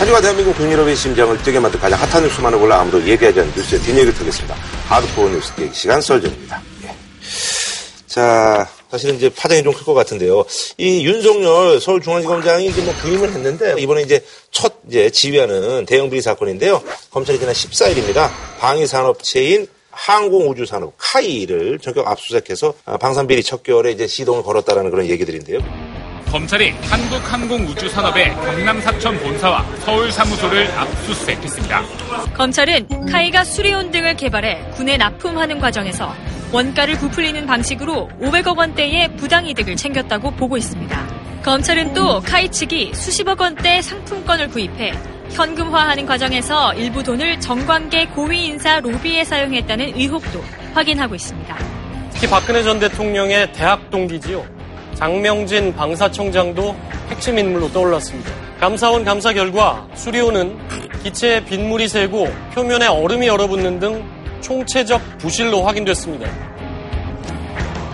한 주간 대한민국 국민여러분의 심장을 뛰게 만든 가장 핫한 뉴스만을 골라 아무도 얘기하지 않는 뉴스의 뒷얘기를 털겠습니다. 하드코어 뉴스 얘기 시간 썰전입니다. 예. 자, 사실은 이제 파장이 좀 클 것 같은데요. 이 윤석열 서울중앙지검장이 이제 뭐 부임을 했는데 이번에 이제 첫 이제 지휘하는 대형 비리 사건인데요. 검찰이 지난 14일입니다. 방위 산업체인 항공우주산업 카이를 전격 압수수색해서 방산비리 척결에 이제 시동을 걸었다라는 그런 얘기들인데요. 검찰이 한국항공우주산업의 경남 사천 본사와 서울 사무소를 압수수색했습니다. 검찰은 카이가 수리온 등을 개발해 군에 납품하는 과정에서 원가를 부풀리는 방식으로 500억 원대의 부당이득을 챙겼다고 보고 있습니다. 검찰은 또 카이 측이 수십억 원대 상품권을 구입해 현금화하는 과정에서 일부 돈을 정관계 고위 인사 로비에 사용했다는 의혹도 확인하고 있습니다. 특히 박근혜 전 대통령의 대학 동기지요. 장명진 방사청장도 핵심 인물로 떠올랐습니다. 감사원 감사 결과 수리호는 기체에 빗물이 새고 표면에 얼음이 얼어붙는 등 총체적 부실로 확인됐습니다.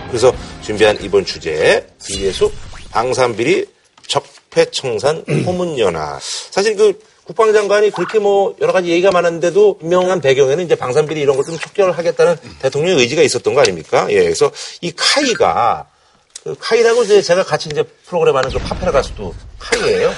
그래서 준비한 이번 주제 비리의수 방산비리 적폐청산 호문연화. 사실 그 국방장관이 그렇게 뭐 여러 가지 얘기가 많았는데도 분명한 배경에는 이제 방산비리 이런 것좀 척결을 하겠다는 대통령의 의지가 있었던 거 아닙니까? 예, 그래서 이 카이가 그 카이라고 이제 제가 같이 이제 프로그램 하는 그 파페라 가수도 카이예요.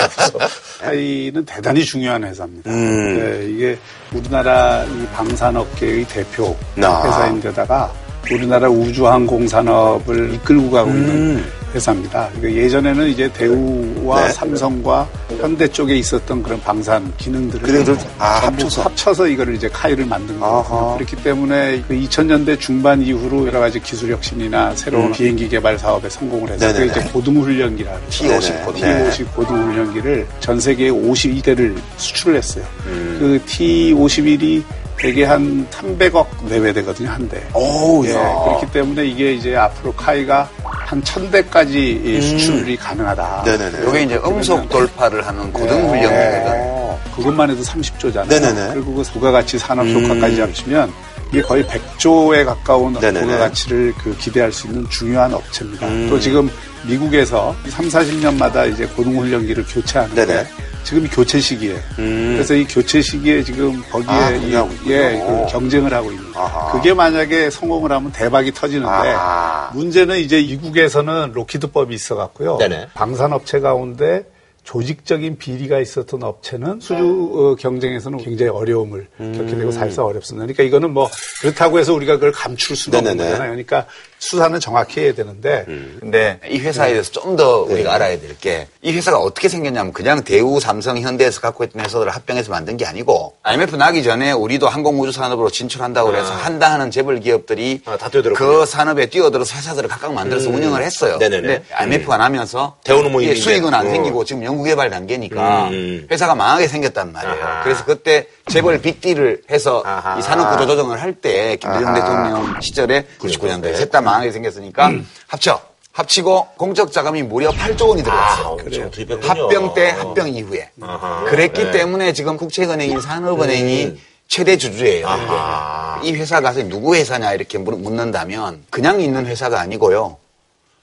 카이는 대단히 중요한 회사입니다. 음. 네, 이게 우리나라 이 방산업계의 대표 아. 회사인데다가 우리나라 우주항공 산업을 이끌고 가고 있는 음. 회사입니다. 그러니까 예전에는 이제 대우와 네. 삼성과 현대 쪽에 있었던 그런 방산 기능들을 기능들 아, 합쳐서 합쳐서 이거를 이제 카이를 만든 거예요. 그렇기 때문에 그 2000년대 중반 이후로 여러 가지 기술 혁신이나 새로운 음. 비행기 개발 사업에 성공을 해서 그게 이제 고등 훈련기라는 T50 고등 T50 고등 훈련기를 전 세계에 52대를 수출을 했어요. 음. 그 T51이 대개 한 300억 내외 되거든요, 한 대. 오, 예. 그렇기 때문에 이게 이제 앞으로 카이가 한 1000대까지 음. 수출이 가능하다. 네네네. 이게 이제 음속 돌파를 하는 고등훈련기거든. 네. 그것만 해도 30조잖아요. 네네네. 그리고 그 부가가치 산업 효과까지 음. 합치면 이게 거의 100조에 가까운 네네네. 부가가치를 그 기대할 수 있는 중요한 업체입니다. 음. 또 지금 미국에서 3, 40년마다 이제 고등훈련기를 교체하는데 네네. 지금 교체 시기에 음. 그래서 이 교체 시기에 지금 거기에 아, 이, 예, 그 경쟁을 하고 있는 아하. 그게 만약에 성공을 하면 대박이 터지는데 아하. 문제는 이제 이국에서는 로키드법이 있어 갖고요 방산업체 가운데 조직적인 비리가 있었던 업체는 수주 어, 경쟁에서는 굉장히 어려움을 음. 겪게 되고 사실상 어렵습니다. 그러니까 이거는 뭐 그렇다고 해서 우리가 그걸 감출 수는 없는 거잖아요. 그러니까 수사는 정확히 해야 되는데. 음. 근데 이 회사에 대해서 좀 더 우리가 네. 알아야 될 게 이 회사가 어떻게 생겼냐면 그냥 대우, 삼성, 현대에서 갖고 있던 회사들을 합병해서 만든 게 아니고 IMF 나기 전에 우리도 항공우주 산업으로 진출한다고 그래서 아. 한다 하는 재벌 기업들이 아, 그 산업에 뛰어들어서 회사들을 각각 만들어서 음. 운영을 했어요. 네네네. 근데 IMF가 음. 나면서 대우는 뭐 수익은 안 어. 생기고 지금 연구개발 단계니까 음. 회사가 망하게 생겼단 말이에요. 아하. 그래서 그때 재벌 빅딜을 해서 아하. 이 산업구조 조정을 할 때 김대중 대통령 시절에 99년도에 셋다 망하게 생겼으니까 음. 합쳐. 합치고 공적 자금이 무려 8조 원이 들어갔어요. 아, 합병 때 합병 이후에. 아하. 그랬기 네. 때문에 지금 국책은행인 산업은행이 음. 최대 주주예요. 이 회사가 누구 회사냐 이렇게 묻는다면 그냥 있는 회사가 아니고요.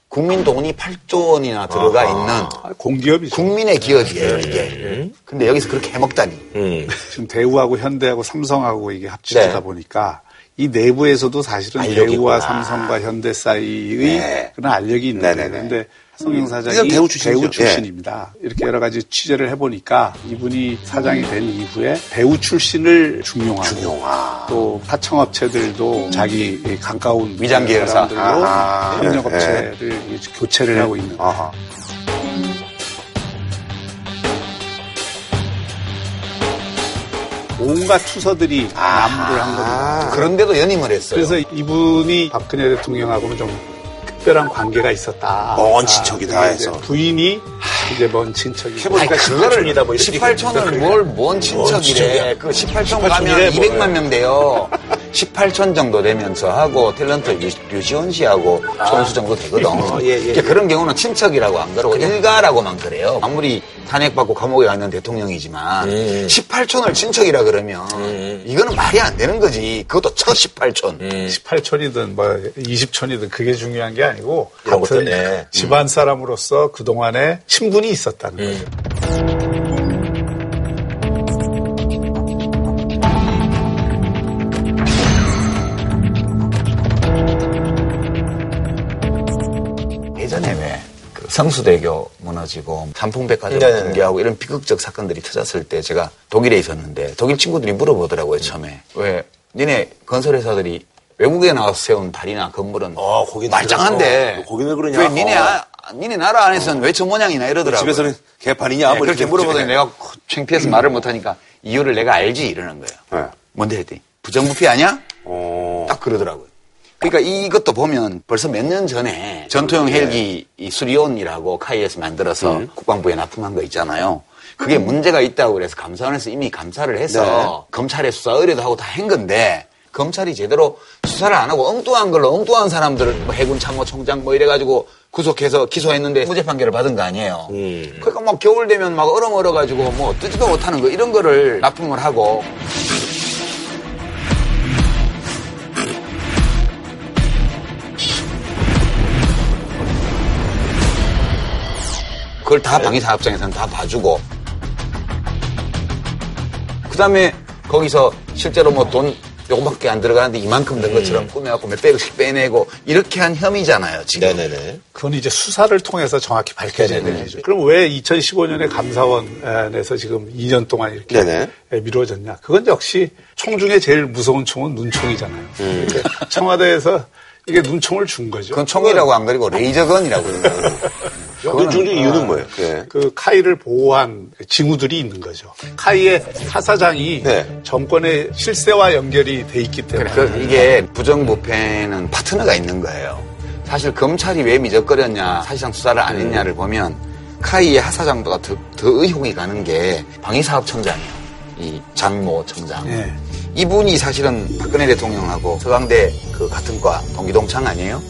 국민 돈이 8조 원이나 들어가 아하. 있는 아, 공기업이죠. 국민의 기업이에요, 네. 이게. 근데 여기서 그렇게 해먹다니. 음. 지금 대우하고 현대하고 삼성하고 이게 합치다 네. 보니까 이 내부에서도 사실은 대우와 삼성과 현대 사이의 네. 그런 알력이 있는 거예요. 그런데 성영 사장이 대우, 대우 출신입니다. 예. 이렇게 여러 가지 취재를 해보니까 이분이 사장이 된 이후에 배우 출신을 중용하고 중용화. 또 하청업체들도 자기 가까운 위장 계열사 들로 협력업체를 예. 교체를 하고 있는 거예요. 온갖 투서들이 아~ 남부를 한 겁니다. 그런데도 연임을 했어요. 그래서 이분이 박근혜 대통령하고는 좀 특별한 관계가 있었다. 먼 친척이다 해서. 부인이 이제 먼 친척이. 해보니까 18촌이다 뭐 18촌을 뭘 먼 친척이래. 그 18촌 가면 200만 명 돼요. 18천 정도 되면 저하고 탤런트 류, 지원 씨하고 선수 정도 되거든. 아, 예, 예, 예. 그런 경우는 친척이라고 안 그러고 일가라고만 그래요. 아무리 탄핵받고 감옥에 가 있는 대통령이지만 음. 18촌을 친척이라 그러면 음. 이거는 말이 안 되는 거지. 그것도 첫 18촌. 음. 18촌이든 뭐 20촌이든 그게 중요한 게 아니고 같은 네. 집안 사람으로서 그동안에 친분이 있었다는 음. 거죠. 성수대교 무너지고 삼풍백화점 네. 붕괴하고 이런 비극적 사건들이 터졌을 때 제가 독일에 있었는데 독일 친구들이 물어보더라고요 처음에 왜 니네 건설회사들이 외국에 나와서 세운 다리나 건물은 어, 말짱한데 거기는 그러냐? 왜 니네 아, 니네 나라 안에서는 어. 왜저 모양이나 이러더라고요. 집에서는 개판이냐? 네, 그렇게 물어보더니 내가 창피해서 말을 못하니까 이유를 내가 알지 이러는 거예요. 네. 뭔데 했더니 부정부패 아니야? 어... 딱 그러더라고요. 그러니까 이것도 보면 벌써 몇 년 전에 전투용 헬기 이 수리온이라고 카이에서 만들어서 음. 국방부에 납품한 거 있잖아요. 그게 문제가 있다고 그래서 감사원에서 이미 감사를 해서 네. 검찰에 수사 의뢰도 하고 다 한 건데 검찰이 제대로 수사를 안 하고 엉뚱한 걸로 엉뚱한 사람들을 뭐 해군 참모총장 뭐 이래가지고 구속해서 기소했는데 무죄 판결을 받은 거 아니에요. 음. 그러니까 막 겨울 되면 막 얼어 얼어가지고 뭐 뜨지도 못하는 거 이런 거를 납품을 하고 그걸 다 방위사업장에서는 다 봐주고 그 다음에 거기서 실제로 뭐 돈 요거밖에 안 들어가는데 이만큼 된 것처럼 음. 꾸며갖고 몇백억씩 빼내고 이렇게 한 혐의잖아요 지금. 네네네. 그건 이제 수사를 통해서 정확히 밝혀져야 되는 거죠. 그럼 왜 2015년에 감사원에서 지금 2년 동안 이렇게 네네. 미뤄졌냐? 그건 역시 총 중에 제일 무서운 총은 눈총이잖아요. 음. 청와대에서 이게 눈총을 준 거죠. 그건 총이라고 안 그리고 레이저건이라고 그 중중 이유는 뭐예요? 네. 그 카이를 보호한 징후들이 있는 거죠. 카이의 하사장이 네. 정권의 실세와 연결이 돼 있기 때문에 그 이게 부정부패는 파트너가 있는 거예요. 사실 검찰이 왜 미적거렸냐, 사실상 수사를 안 했냐를 보면 카이의 하사장보다 더, 더 의혹이 가는 게 방위사업청장이에요. 이 장모 청장. 네. 이분이 사실은 박근혜 대통령하고 서강대 그 같은 과 동기동창 아니에요?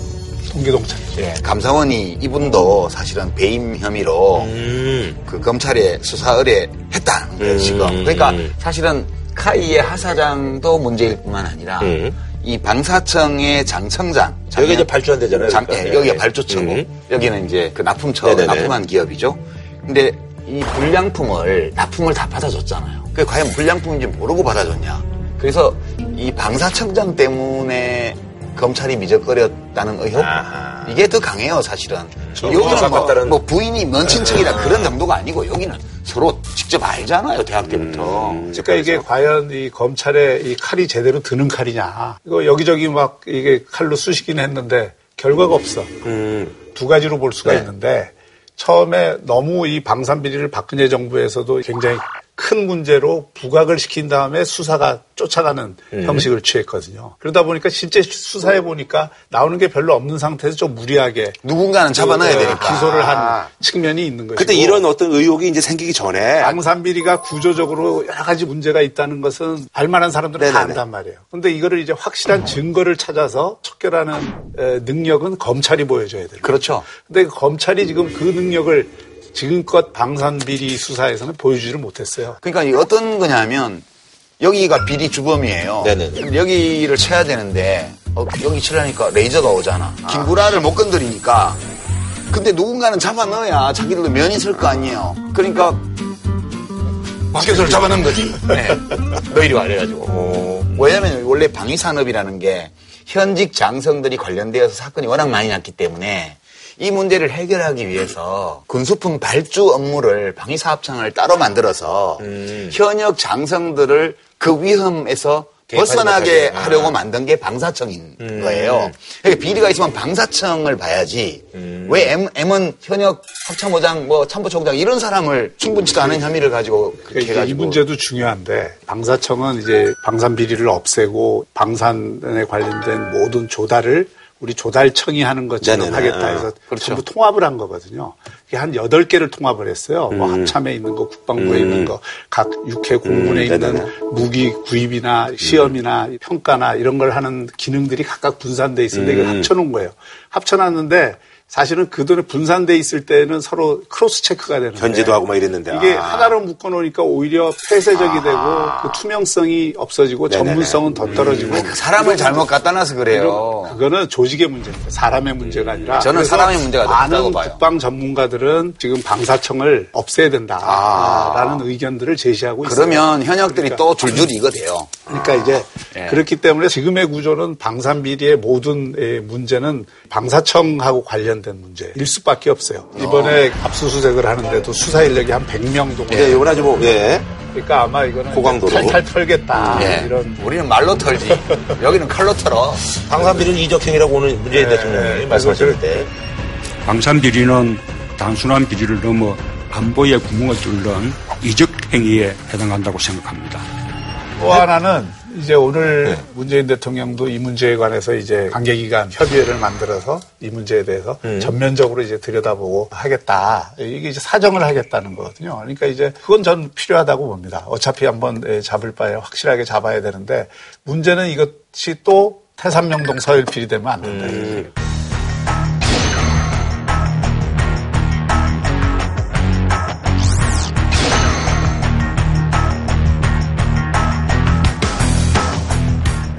동기동창. 예, 감사원이 이분도 사실은 배임 혐의로 음. 그 검찰에 수사 의뢰 했다는 거예요, 음. 지금. 그러니까 사실은 카이의 하사장도 문제일 뿐만 아니라 음. 이 방사청의 장청장. 여기 이제 발주한대잖아요. 장, 그러니까. 예, 여기가 네. 발주처고 음. 여기는 이제 그 납품처 네네네. 납품한 기업이죠. 근데 이 불량품을 납품을 다 받아줬잖아요. 그게 과연 불량품인지 모르고 받아줬냐. 그래서 이 방사청장 때문에 검찰이 미적거렸다는 의혹 아하. 이게 더 강해요 사실은 여기는 뭐, 뭐, 부인이 먼 친척이라 아. 그런 정도가 아니고 여기는 서로 직접 알잖아요 대학 때부터 음. 그러니까 이게 과연 이 검찰의 이 칼이 제대로 드는 칼이냐 이거 여기저기 막 이게 칼로 쑤시긴 했는데 결과가 없어 음. 두 가지로 볼 수가 네. 있는데 처음에 너무 이 방산 비리를 박근혜 정부에서도 굉장히 큰 문제로 부각을 시킨 다음에 수사가 쫓아가는 음. 형식을 취했거든요. 그러다 보니까 실제 수사해 보니까 나오는 게 별로 없는 상태에서 좀 무리하게 누군가는 잡아놔야 그, 되니까 기소를 한 아. 측면이 있는 거죠. 그때 이런 어떤 의혹이 이제 생기기 전에 방산 비리가 구조적으로 여러 가지 문제가 있다는 것은 알만한 사람들은 네네네. 다 안단 말이에요. 근데 이거를 이제 확실한 증거를 찾아서 척결하는 능력은 검찰이 보여줘야 돼요. 그렇죠. 근데 검찰이 지금 그 능력을 지금껏 방산 비리 수사에서는 보여주지를 못했어요. 그러니까 어떤 거냐면 여기가 비리 주범이에요. 네네. 여기를 쳐야 되는데 어, 여기 치려니까 레이저가 오잖아. 아. 김구라를 못 건드리니까. 근데 누군가는 잡아 넣어야 자기들도 면이 설거 아니에요. 그러니까 박교수를 잡아 넣은 거지. 네. 너 이리 와 그래가지고. 왜냐면 원래 방위산업이라는 게 현직 장성들이 관련되어서 사건이 워낙 많이 났기 때문에 이 문제를 해결하기 위해서 군수품 발주 업무를 방위사업청을 따로 만들어서 음. 현역 장성들을 그 위험에서 벗어나게 하려고 만든 게 방사청인 음. 거예요. 그러니까 비리가 있으면 방사청을 봐야지. 음. 왜 M, M은 현역 합참모장, 뭐 참부총장 이런 사람을 충분치도 않은 혐의를 가지고 그렇게 해가지고. 이 문제도 중요한데 방사청은 이제 방산 비리를 없애고 방산에 관련된 모든 조달을 우리 조달청이 하는 것처럼 네네네. 하겠다 해서 그렇죠. 전부 통합을 한 거거든요. 한 8개를 통합을 했어요. 뭐 음. 뭐 합참에 있는 거, 국방부에 음. 있는 거, 각 육해 공군에 음. 있는 무기 구입이나 시험이나 평가나 이런 걸 하는 기능들이 각각 분산돼 있는데 음. 이걸 합쳐놓은 거예요. 합쳐놨는데 사실은 그 돈에 분산돼 있을 때는 서로 크로스 체크가 되는 견제도 하고 막 이랬는데 이게 아. 하나로 묶어 놓으니까 오히려 폐쇄적이 아. 되고 그 투명성이 없어지고 네네네. 전문성은 더 떨어지고 음. 사람을 잘못 갖다 놔서 그래요. 그거는 조직의 문제입니다. 사람의 문제가 아니라 저는 사람의 문제가 많은 국방 전문가들은 지금 방사청을 없애야 된다라는 아. 의견들을 제시하고 있어요. 그러면 현역들이 그러니까. 또 줄줄이 이거 돼요. 그러니까 이제 네. 그렇기 때문에 지금의 구조는 방산 비리의 모든 문제는 방사청하고 관련 관련된 문제 일 수밖에 없어요. 이번에 어. 압수수색을 하는데도 수사 인력이 한 100명 정도. 예, 이건 아주 뭐, 예. 그러니까 아마 이거는 고강도로 탈탈 털겠다. 예. 이런. 우리는 말로 털지. 여기는 칼로 털어. 방산비리는 이적행이라고 오늘 문재인 예. 대통령이 말씀하실 때. 방산비리는 단순한 비리를 넘어 안보에 구멍을 뚫는 이적 행위에 해당한다고 생각합니다. 또 하나는 이제 오늘 네. 문재인 대통령도 이 문제에 관해서 이제 관계기관 협의회를 만들어서 이 문제에 대해서 음. 전면적으로 이제 들여다보고 하겠다. 이게 이제 사정을 하겠다는 거거든요. 그러니까 이제 그건 전 필요하다고 봅니다. 어차피 한번 예, 잡을 바에 확실하게 잡아야 되는데 문제는 이것이 또 태산명동 서일필이 되면 안 된다. 음.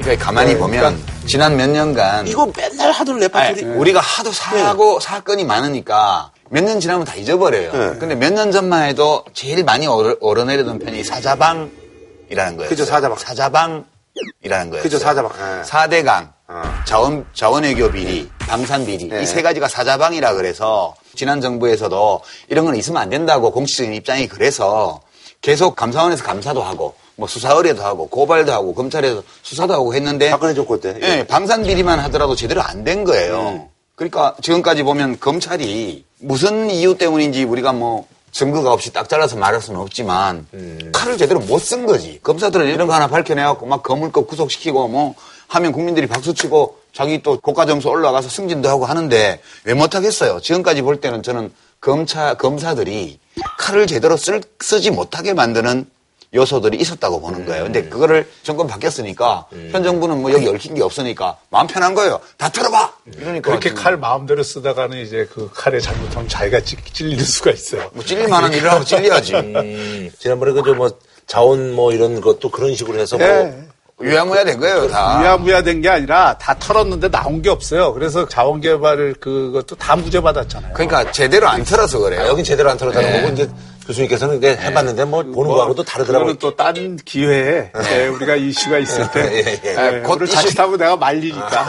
그러니까 가만히 네, 보면 그러니까 지난 몇 년간 이거 맨날 하던 레파토리 네. 우리가 하도 사고 네. 사건이 많으니까 몇 년 지나면 다 잊어버려요. 네. 근데 몇 년 전만 해도 제일 많이 오르, 내리던 표현이 사자방이라는 거예요. 그죠 사자방. 사자방이라는 거예요. 그죠 사자방. 네. 사대강, 어. 자원 자원외교 비리, 방산 비리 네. 이 세 가지가 사자방이라 그래서 지난 정부에서도 이런 건 있으면 안 된다고 공식적인 입장이 그래서 계속 감사원에서 감사도 하고 뭐 수사 의뢰도 하고 고발도 하고 검찰에서 수사도 하고 했는데 박근혜 정권 때 예, 방산 비리만 하더라도 제대로 안 된 거예요. 음. 그러니까 지금까지 보면 검찰이 무슨 이유 때문인지 우리가 뭐 증거가 없이 딱 잘라서 말할 수는 없지만 음. 칼을 제대로 못 쓴 거지. 검사들은 이런 거 하나 밝혀내갖고 막 거물급 구속시키고 뭐 하면 국민들이 박수치고 자기 또 고가 점수 올라가서 승진도 하고 하는데 왜 못하겠어요. 지금까지 볼 때는 저는 검차 검사들이 칼을 제대로 쓸, 쓰지 못하게 만드는 요소들이 있었다고 보는 거예요. 근데 음. 그거를 정권 바뀌었으니까 음. 현 정부는 뭐 여기 얽힌 게 없으니까 마음 편한 거예요. 다 털어봐. 이러니까 그렇게 칼 마음대로 쓰다가는 이제 그 칼에 잘못하면 자기가 찔릴 수가 있어요. 뭐 찔릴 만한 일을 하고 찔려야지. 음. 지난번에 그저 뭐 자원 뭐 이런 것도 그런 식으로 해서 뭐 네. 유야무야 된 거예요, 다. 유야무야 된 게 아니라 다 털었는데 나온 게 없어요. 그래서 자원개발 그것도 다 무죄받았잖아요. 그러니까 제대로 안 털어서 그래요. 아, 여긴 제대로 안 털었다는 네. 거고 이제 교수님께서는 이제 해봤는데 뭐 보는 뭐, 거하고도 다르더라고요. 또딴 기회에 네. 우리가 이슈가 있을 때 예, 예. 네, 곧 이슈... 자칫하면 내가 말리니까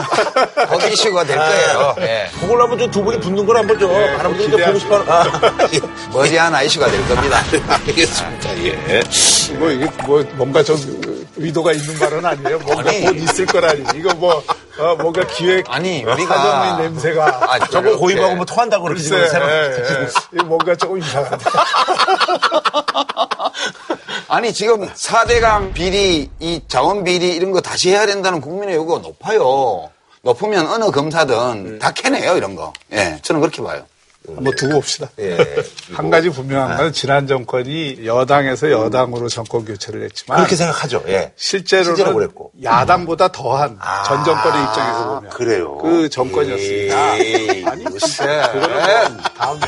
곧 이슈가 될 거예요. 네. 그걸 한번 좀 두 분이 붙는 걸 한번 좀 네, 많은 분들이 보고 싶어 아, 머지않아 이슈가 될 겁니다. 알겠습니다. 예. 뭐 이게 뭐 뭔가 좀 의도가 있는 말은 아니에요. 뭔가 아니, 곧 있을 거라니. 이거 뭐 어, 뭔가 기획 아니 우리가 사정의 냄새가 아, 저거 고입하고 뭐 토한다고 그러지 새로 예, 예. 뭔가 조금 이상한데. 아니 지금 4대강 비리, 이 자원 비리 이런 거 다시 해야 된다는 국민의 요구가 높아요. 높으면 어느 검사든 음. 다 캐내요 이런 거. 예, 저는 그렇게 봐요. 한번 두고 봅시다. 예. 한 가지 분명한 건 지난 정권이 여당에서 여당으로 정권 교체를 했지만 그렇게 생각하죠. 예. 실제로는 그랬고. 야당보다 더한 아, 전 정권의 입장에서 보면 그래요. 그 정권이었습니다. 에이, 아니 그거는 다음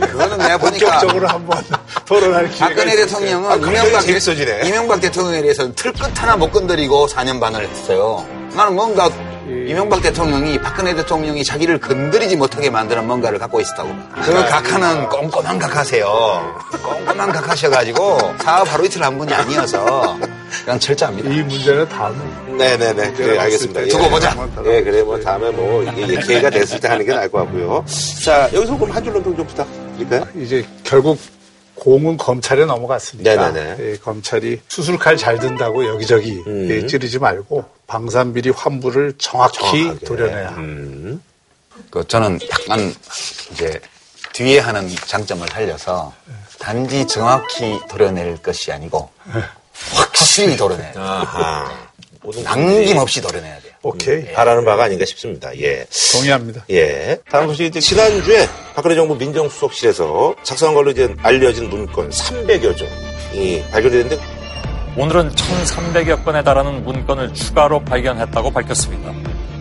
그거는 내가 보니까 본격적으로 한번 토론할 기회가 박근혜 대통령은 아, 이명박, 이명박 대통령에 대해서는 틀끝 하나 못 건드리고 4년 반을 했어요. 나는 뭔가 이명박 대통령이 박근혜 대통령이 자기를 건드리지 못하게 만드는 뭔가를 갖고 있었다고. 그 각하는 꼼꼼한 각하세요. 꼼꼼한 각하셔가지고 사업 하루 이틀 한 분이 아니어서 그냥 철저합니다. 이 문제는 다음에. 네네네. 그래, 알겠습니다. 두고 예. 보자. 예, 그래. 뭐 다음에 뭐 이게 기회가 됐을 때 하는 게 나을 것 같고요. 자, 여기서 그럼 한 줄로 평좀 부탁드릴까요? 이제 결국 공은 검찰에 넘어갔으니까 예, 검찰이 수술칼 잘 든다고 여기저기 음. 예, 찌르지 말고 방산비리 환부를 정확히 정확하게. 도려내야. 음. 그 저는 약간 이제 뒤에 하는 장점을 살려서 단지 정확히 도려낼 것이 아니고 확실히 도려내야 돼요. 남김없이 도려내야 돼요. 오케이. 음, 바라는 바가 아닌가 싶습니다. 예. 동의합니다. 예. 다음 소식이 지난주에 박근혜 정부 민정수석실에서 작성한 걸로 이제 알려진 문건 300여 종이 발견이 됐는데 오늘은 1,300여 건에 달하는 문건을 추가로 발견했다고 밝혔습니다.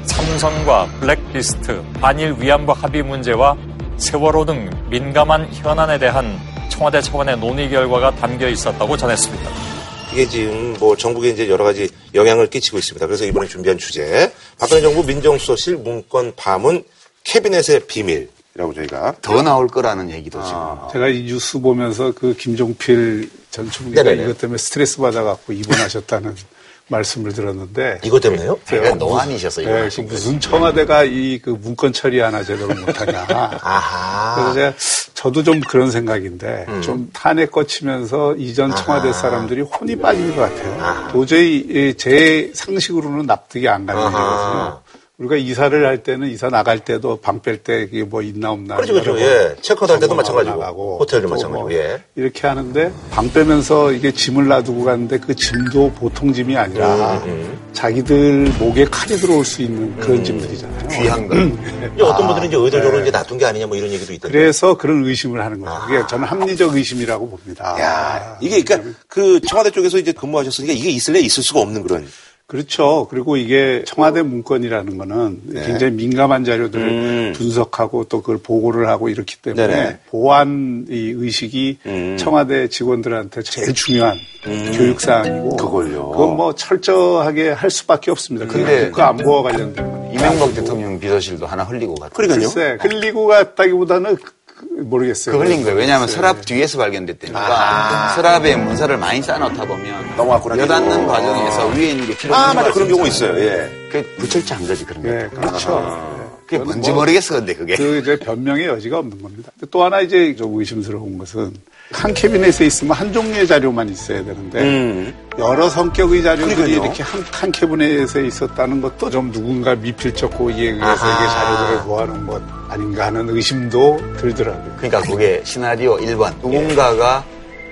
삼성과 블랙리스트, 반일 위안부 합의 문제와 세월호 등 민감한 현안에 대한 청와대 차원의 논의 결과가 담겨 있었다고 전했습니다. 이게 지금 뭐 전국에 이제 여러 가지 영향을 끼치고 있습니다. 그래서 이번에 준비한 주제 박근혜 정부 민정수석실 문건 파문 캐비넷의 비밀. 이라고 저희가 더 나올 거라는 얘기도 아, 지금 제가 이 뉴스 보면서 그 김종필 전 총리가 네네네. 이것 때문에 스트레스 받아갖고 입원하셨다는 말씀을 들었는데 이것 때문에요? 네, 노안이셔서 이거 네, 그 무슨 청와대가 이 그 문건 처리 하나 제대로 못하냐. 아하. 그래서 제가 저도 좀 그런 생각인데 음. 좀 탄핵 거치면서 이전 청와대 아하. 사람들이 혼이 빠진 것 같아요. 아하. 도저히 제 상식으로는 납득이 안 가는 거거든요. 우리가 이사를 할 때는 이사 나갈 때도 방 뺄 때 이게 뭐 있나 없나 그렇죠, 그렇죠. 예. 체크아웃 할 때도 마찬가지고 나가고 호텔도 마찬가지고 뭐 예. 이렇게 하는데 방 빼면서 이게 짐을 놔두고 갔는데 그 짐도 보통 짐이 아니라 음, 음. 자기들 목에 칼이 들어올 수 있는 그런 음. 짐들이잖아요. 귀한 거. 음. 어떤 분들은 이제 의도적으로 네. 이제 놔둔 게 아니냐 뭐 이런 얘기도 있던데. 그래서 그런 의심을 하는 거예요. 그게 저는 합리적 의심이라고 봅니다. 야, 이게 그러니까 그 청와대 쪽에서 이제 근무하셨으니까 이게 있을래 있을 수가 없는 그런 그렇죠. 그리고 이게 청와대 문건이라는 거는 네. 굉장히 민감한 자료들을 음. 분석하고 또 그걸 보고를 하고 이렇기 때문에 네네. 보안 이 의식이 음. 청와대 직원들한테 제일 중요한 음. 교육 사항이고 그걸요. 그건 뭐 철저하게 할 수밖에 없습니다. 근데 국가 안보와 관련된 거. 이명박 대통령 비서실도 하나 흘리고 갔다. 그러니까요. 글쎄, 흘리고 갔다기보다는 모르겠어요. 그 흘린 거예요. 왜냐하면 네. 서랍 뒤에서 발견됐다니까. 아~ 서랍에 문서를 많이 쌓아놓다 보면 넘어갔구나. 여닫는 과정에서 위에 있는 게 필요 아, 맞아. 그런 경우 있어요. 예. 그 부철장 거지 그런 거. 네, 그렇죠. 아~ 그게 뭔지 뭐, 모르겠어, 근데 그게. 그 이제 변명의 여지가 없는 겁니다. 또 하나 이제 좀 의심스러운 것은 한 캐비넷에 있으면 한 종류의 자료만 있어야 되는데 음. 여러 성격의 자료들이 그러니까요. 이렇게 한, 한 캐비넷에 있었다는 것도 좀 누군가 미필적 고의에 의해서 이게 자료들을 모아놓은 것 아닌가 하는 의심도 들더라고요. 그러니까 그게 시나리오 1번 누군가가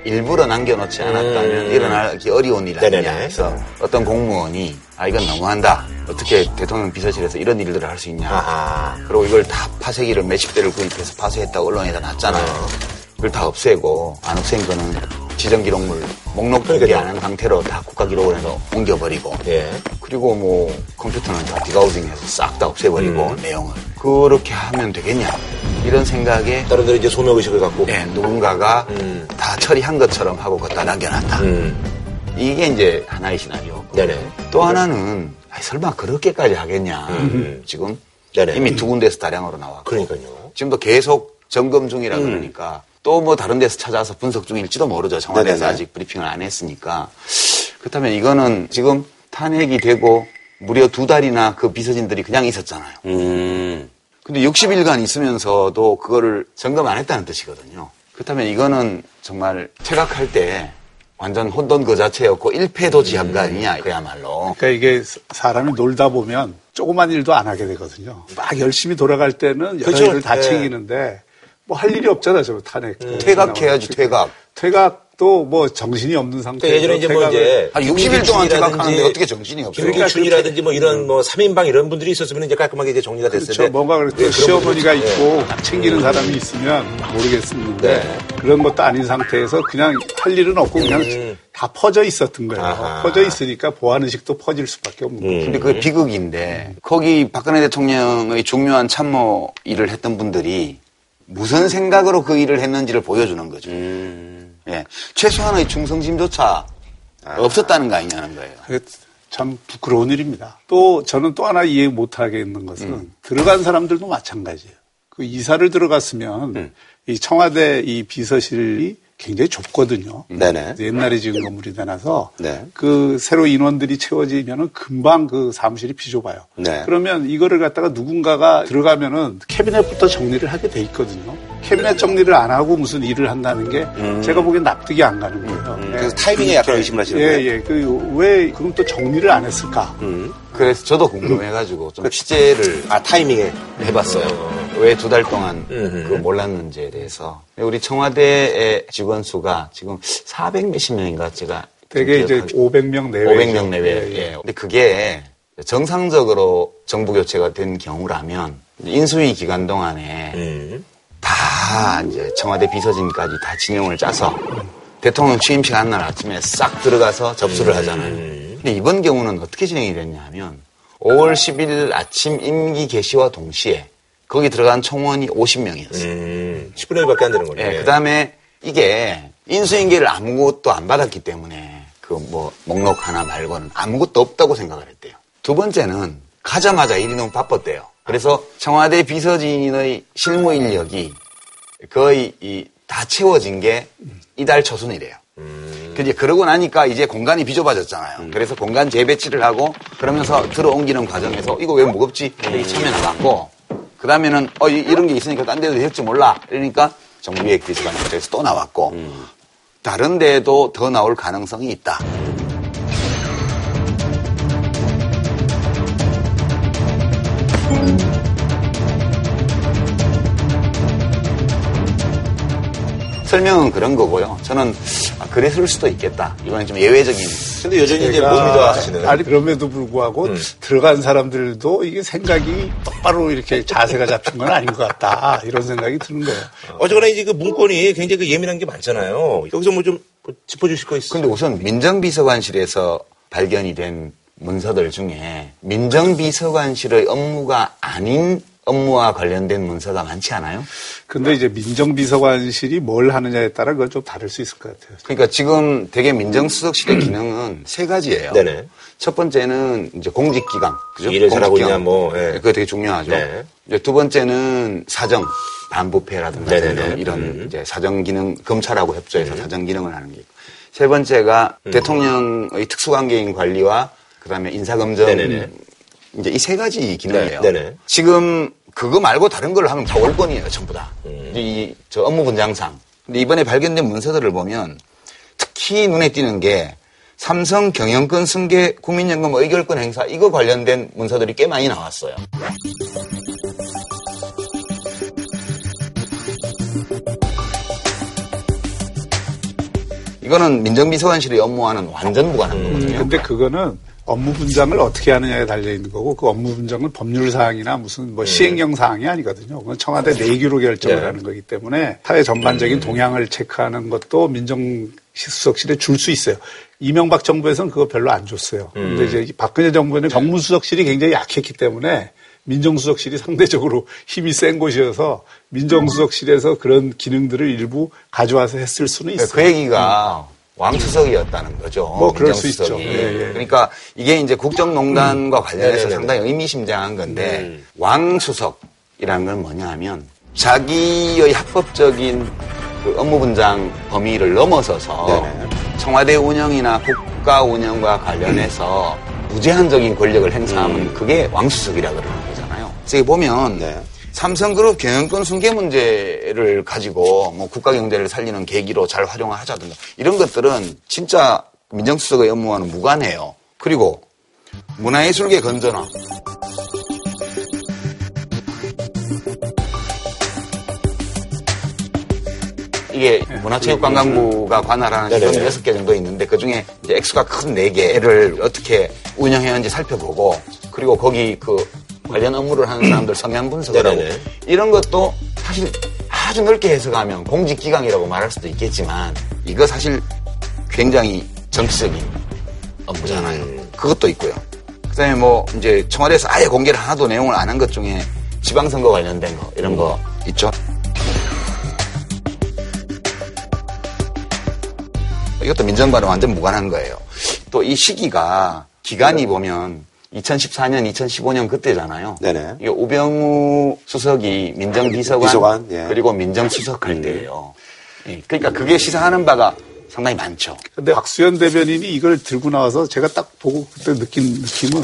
일부러 남겨놓지 않았다면 음. 일어나기 어려운 일 아니냐 해서 어떤 공무원이 아 이건 너무한다 어떻게 대통령 비서실에서 이런 일들을 할 수 있냐 아하. 그리고 이걸 다 파쇄기를 몇십 대를 구입해서 파쇄했다고 언론에다 놨잖아요 어. 그걸 다 없애고 안 없앤 거는 지정 기록물 목록 공개 안 한 상태로 다 국가 기록원에서 옮겨버리고 예. 그리고 뭐 컴퓨터는 다 디가우징해서 싹 다 없애버리고 음. 내용을 그렇게 하면 되겠냐 이런 생각에 다른 들 이제 소명 의식을 갖고 네, 누군가가 음. 다 처리한 것처럼 하고 그다 남겨놨다 음. 이게 이제 하나의 시나리오 네네. 또 하나는 아니, 설마 그렇게까지 하겠냐 음. 지금 네네. 이미 두 군데에서 다량으로 나왔고 그러니까요. 지금도 계속 점검 중이라 음. 그러니까 또 뭐 다른 데서 찾아서 분석 중일지도 모르죠. 청와대에서 네네. 아직 브리핑을 안 했으니까. 그렇다면 이거는 지금 탄핵이 되고 무려 두 달이나 그 비서진들이 그냥 있었잖아요. 음. 근데 60일간 있으면서도 그거를 점검 안 했다는 뜻이거든요. 그렇다면 이거는 정말 퇴각할 때 완전 혼돈 그 자체였고 일패도지한 거 아니냐 그야말로. 그러니까 이게 사람이 놀다 보면 조그만 일도 안 하게 되거든요. 막 열심히 돌아갈 때는 여러 그렇죠. 일을 다 네. 챙기는데 뭐 할 일이 없잖아, 저 탄핵. 음. 퇴각해야지, 퇴각. 퇴각도 뭐 정신이 없는 상태. 그러니까 예전에 이제 뭐 이제 한 60일 동안 퇴각하는데 어떻게 정신이 없어요? 김기춘이라든지 뭐 이런 뭐 3인방 이런 분들이 있었으면 이제 깔끔하게 이제 정리가 됐을 그렇죠. 뭔가 그렇게 네, 시어머니가 있고 딱 챙기는 사람이 있으면 모르겠는데 네. 그런 것도 아닌 상태에서 그냥 할 일은 없고 그냥 음. 다 퍼져 있었던 거예요. 아하. 퍼져 있으니까 보안 의식도 퍼질 수밖에 없는 거예요. 음. 근데 그 비극인데 거기 박근혜 대통령의 중요한 참모 일을 했던 분들이 무슨 생각으로 그 일을 했는지를 보여주는 거죠. 음. 예. 최소한의 충성심조차 아. 없었다는 거 아니냐는 거예요. 참 부끄러운 일입니다. 또 저는 또 하나 이해 못하겠는 것은 음. 들어간 사람들도 마찬가지예요. 그 이사를 들어갔으면 음. 이 청와대 이 비서실이 굉장히 좁거든요. 네네. 옛날에 지은 건물이 되나서 네. 그 새로 인원들이 채워지면은 금방 그 사무실이 비좁아요. 네. 그러면 이거를 갖다가 누군가가 들어가면은 캐비넷부터 정리를 하게 돼 있거든요. 캐비넷 정리를 안 하고 무슨 일을 한다는 게 음. 제가 보기엔 납득이 안 가는 거예요. 음. 그래서 타이밍에 약간 의심을 하시는 예, 거예요. 예, 그 왜 그럼 또 정리를 안 했을까? 음. 그래서 저도 궁금해가지고 좀 취재를 아 타이밍에 해봤어요. 어. 왜두 달 동안 그 몰랐는지에 대해서 우리 청와대의 직원 수가 지금 400 몇십 명인가 제가 되게 이제 500명 내외 500명 내외. 예, 예. 예. 근데 그게 정상적으로 정부 교체가 된 경우라면 인수위 기간 동안에 음. 다 이제 청와대 비서진까지 다 진영을 짜서 대통령 취임식 한날 아침에 싹 들어가서 접수를 음. 하잖아요. 근데 이번 경우는 어떻게 진행이 됐냐 하면 5월 10일 아침 임기 개시와 동시에 거기 들어간 총원이 50명이었어요. 음, 10분의 1밖에 안 되는 거네요. 네, 그 다음에 이게 인수인계를 아무것도 안 받았기 때문에 그 뭐 목록 하나 말고는 아무것도 없다고 생각을 했대요. 두 번째는 가자마자 일이 너무 바빴대요. 그래서 청와대 비서진의 실무 인력이 거의 다 채워진 게 이달 초순이래요. 음. 그 이제 그러고 나니까 이제 공간이 비좁아졌잖아요. 음. 그래서 공간 재배치를 하고 그러면서 들어옮기는 과정에서 이거 왜 무겁지? 이렇게 처음에 나갔고 그 다음에는 어 이, 런게 있으니까 딴 데도 될지 몰라. 이러니까 정부의 비서관에서 또 나왔고 음. 다른 데도 더 나올 가능성이 있다. 설명은 그런 거고요. 저는 아, 그랬을 수도 있겠다. 이거는 좀 예외적인. 근데 여전히 이제 못 믿어 하시는. 아니, 그럼에도 불구하고 음. 들어간 사람들도 이게 생각이 똑바로 이렇게 자세가 잡힌 건 아닌 것 같다. 이런 생각이 드는 거예요. 어쨌거나 이제 그 문건이 굉장히 그 예민한 게 많잖아요. 여기서 뭐좀 뭐 짚어주실 거 있어요? 근데 우선 민정비서관실에서 발견이 된 문서들 중에 민정비서관실의 업무가 아닌 업무와 관련된 문서가 많지 않아요? 근데 이제 민정비서관실이 뭘 하느냐에 따라 그건 좀 다를 수 있을 것 같아요. 그러니까 지금 대개 민정수석실의 기능은 세 가지예요. 네네. 첫 번째는 이제 공직기강. 그죠? 일을 잘하고 있냐, 뭐. 예. 그거 되게 중요하죠. 네. 이제 두 번째는 사정, 반부패라든가 이런 음. 이제 사정 기능, 검찰하고 협조해서 음. 사정 기능을 하는 게 있고. 세 번째가 음. 대통령의 특수관계인 관리와 그다음에 인사검증 네네네. 이제 이 세 가지 기능이에요. 네, 지금 그거 말고 다른 걸 하면 다 월권이에요, 전부 다. 음. 이 저 업무 분장상. 근데 이번에 발견된 문서들을 보면 특히 눈에 띄는 게 삼성 경영권 승계 국민연금 의결권 행사 이거 관련된 문서들이 꽤 많이 나왔어요. 이거는 민정비서관실의 업무와는 완전 무관한 거거든요. 음, 근데 그거는 업무 분장을 어떻게 하느냐에 달려 있는 거고 그 업무 분장은 법률 사항이나 무슨 뭐 네. 시행령 사항이 아니거든요. 그건 청와대 내기로 결정을 네. 하는 거기 때문에 사회 전반적인 음. 동향을 체크하는 것도 민정 수석실에 줄 수 있어요. 이명박 정부에서는 그거 별로 안 줬어요. 음. 근데 이제 박근혜 정부는 정무수석실이 굉장히 약했기 때문에 민정수석실이 상대적으로 힘이 센 곳이어서 민정수석실에서 그런 기능들을 일부 가져와서 했을 수는 있어요. 그 얘기가 왕수석이었다는 거죠. 뭐 그럴 수 있죠. 예, 예. 그러니까 이게 이제 국정농단과 음. 관련해서 네네네. 상당히 의미심장한 건데 음. 왕수석이라는 건 뭐냐 하면 자기의 합법적인 그 업무 분장 범위를 넘어서서 네네. 청와대 운영이나 국가 운영과 관련해서 무제한적인 권력을 행사하면 음. 그게 왕수석이라 그러는 거잖아요. 그래서 보면 네. 삼성그룹 경영권 승계 문제를 가지고 뭐 국가 경제를 살리는 계기로 잘 활용하자든가 이런 것들은 진짜 민정수석의 업무와는 무관해요. 그리고 문화예술계 건전화. 이게 문화체육관광부가 관할하는 네. 시설 6개 정도 있는데 그중에 이제 액수가 큰 4개를 어떻게 운영해야하는지 살펴보고 그리고 거기 그 관련 업무를 하는 사람들 성향 분석을 하고 이런 것도 사실 아주 넓게 해석하면 공직기강이라고 말할 수도 있겠지만 이거 사실 굉장히 정치적인 업무잖아요. 음. 그것도 있고요. 그다음에 뭐 이제 청와대에서 아예 공개를 하나도 내용을 안 한 것 중에 지방선거 관련된 거 이런 거 있죠. 이것도 민정과는 완전 무관한 거예요. 또 이 시기가 기간이 보면 2014년, 2015년 그때잖아요. 네네. 이 오병우 수석이 민정비서관, 비서관, 예. 그리고 민정수석 할 음. 때예요. 예. 그러니까 그게 시사하는 바가 상당히 많죠. 근데 박수현 대변인이 이걸 들고 나와서 제가 딱 보고 그때 느낀 느낌은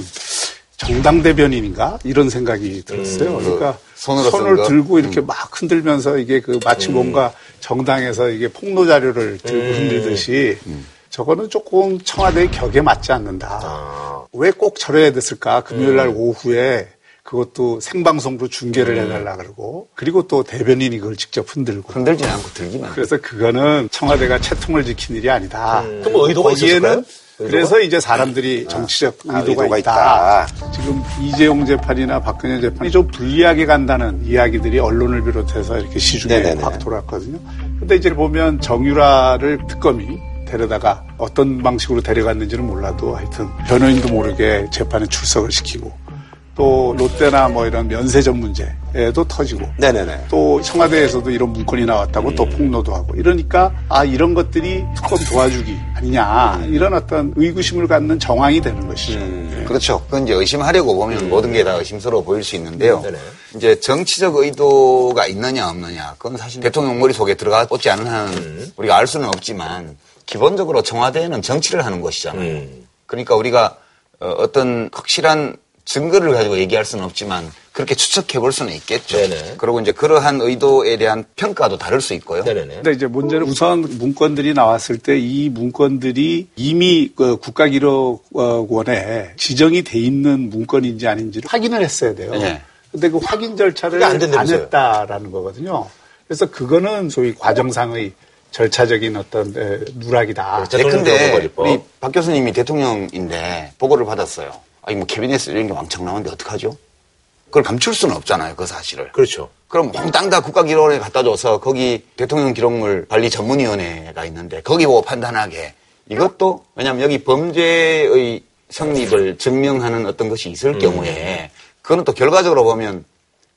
정당 대변인인가 이런 생각이 들었어요. 음, 그러니까 손으로 손을 들고 이렇게 음. 막 흔들면서 이게 그 마치 음. 뭔가 정당에서 이게 폭로 자료를 들고 음. 흔들듯이 음. 저거는 조금 청와대의 격에 맞지 않는다. 아. 왜 꼭 저래야 됐을까? 금요일 날 음. 오후에 그것도 생방송으로 중계를 음. 해달라 그러고 그리고 또 대변인이 그걸 직접 흔들고 흔들지 않고 들기만. 그래서 그거는 청와대가 채통을 지킨 일이 아니다. 음. 그럼 뭐 의도가 있었을까요? 그래서 이제 사람들이 아. 정치적 아, 의도가, 의도가 있다. 있다. 지금 이재용 재판이나 박근혜 재판이 좀 불리하게 간다는 이야기들이 언론을 비롯해서 이렇게 시중에 확 돌았거든요. 근데 이제 보면 정유라를 특검이 데려다가 어떤 방식으로 데려갔는지는 몰라도 하여튼 변호인도 모르게 재판에 출석을 시키고 또 롯데나 뭐 이런 면세점 문제에도 터지고 네네네. 또 청와대에서도 이런 문건이 나왔다고 음. 또 폭로도 하고 이러니까 아 이런 것들이 특검 도와주기 아니냐 음. 이런 어떤 의구심을 갖는 정황이 되는 것이죠. 음. 네. 그렇죠. 그건 이제 의심하려고 보면 음. 모든 게 다 의심스러워 보일 수 있는데요. 네 이제 정치적 의도가 있느냐 없느냐 그건 사실 대통령 머릿속에 들어가 있지 않은 한 음. 우리가 알 수는 없지만 기본적으로 청와대는 정치를 하는 곳이잖아요. 음. 그러니까 우리가 어, 어떤 확실한 증거를 가지고 얘기할 수는 없지만 그렇게 추측해 볼 수는 있겠죠. 네네. 그리고 이제 그러한 의도에 대한 평가도 다를 수 있고요. 네네. 근데 이제 문제는 우선 문건들이 나왔을 때 이 문건들이 이미 그 국가기록원에 지정이 돼 있는 문건인지 아닌지를 확인을 했어야 돼요. 네. 근데 그 확인 절차를 안, 안 했다라는 거거든요. 그래서 그거는 소위 과정상의 절차적인 어떤 누락이다. 네, 근데 우리 박 교수님이 대통령인데 보고를 받았어요. 아니 뭐 캐비넷 이런 게 왕창 나오는데 어떡하죠? 그걸 감출 수는 없잖아요, 그 사실을. 그렇죠. 그럼 몽땅 다 국가기록원에 갖다 줘서 거기 대통령 기록물 관리 전문위원회가 있는데 거기 보고 판단하게 이것도 왜냐하면 여기 범죄의 성립을 증명하는 어떤 것이 있을 음. 경우에 그거는 또 결과적으로 보면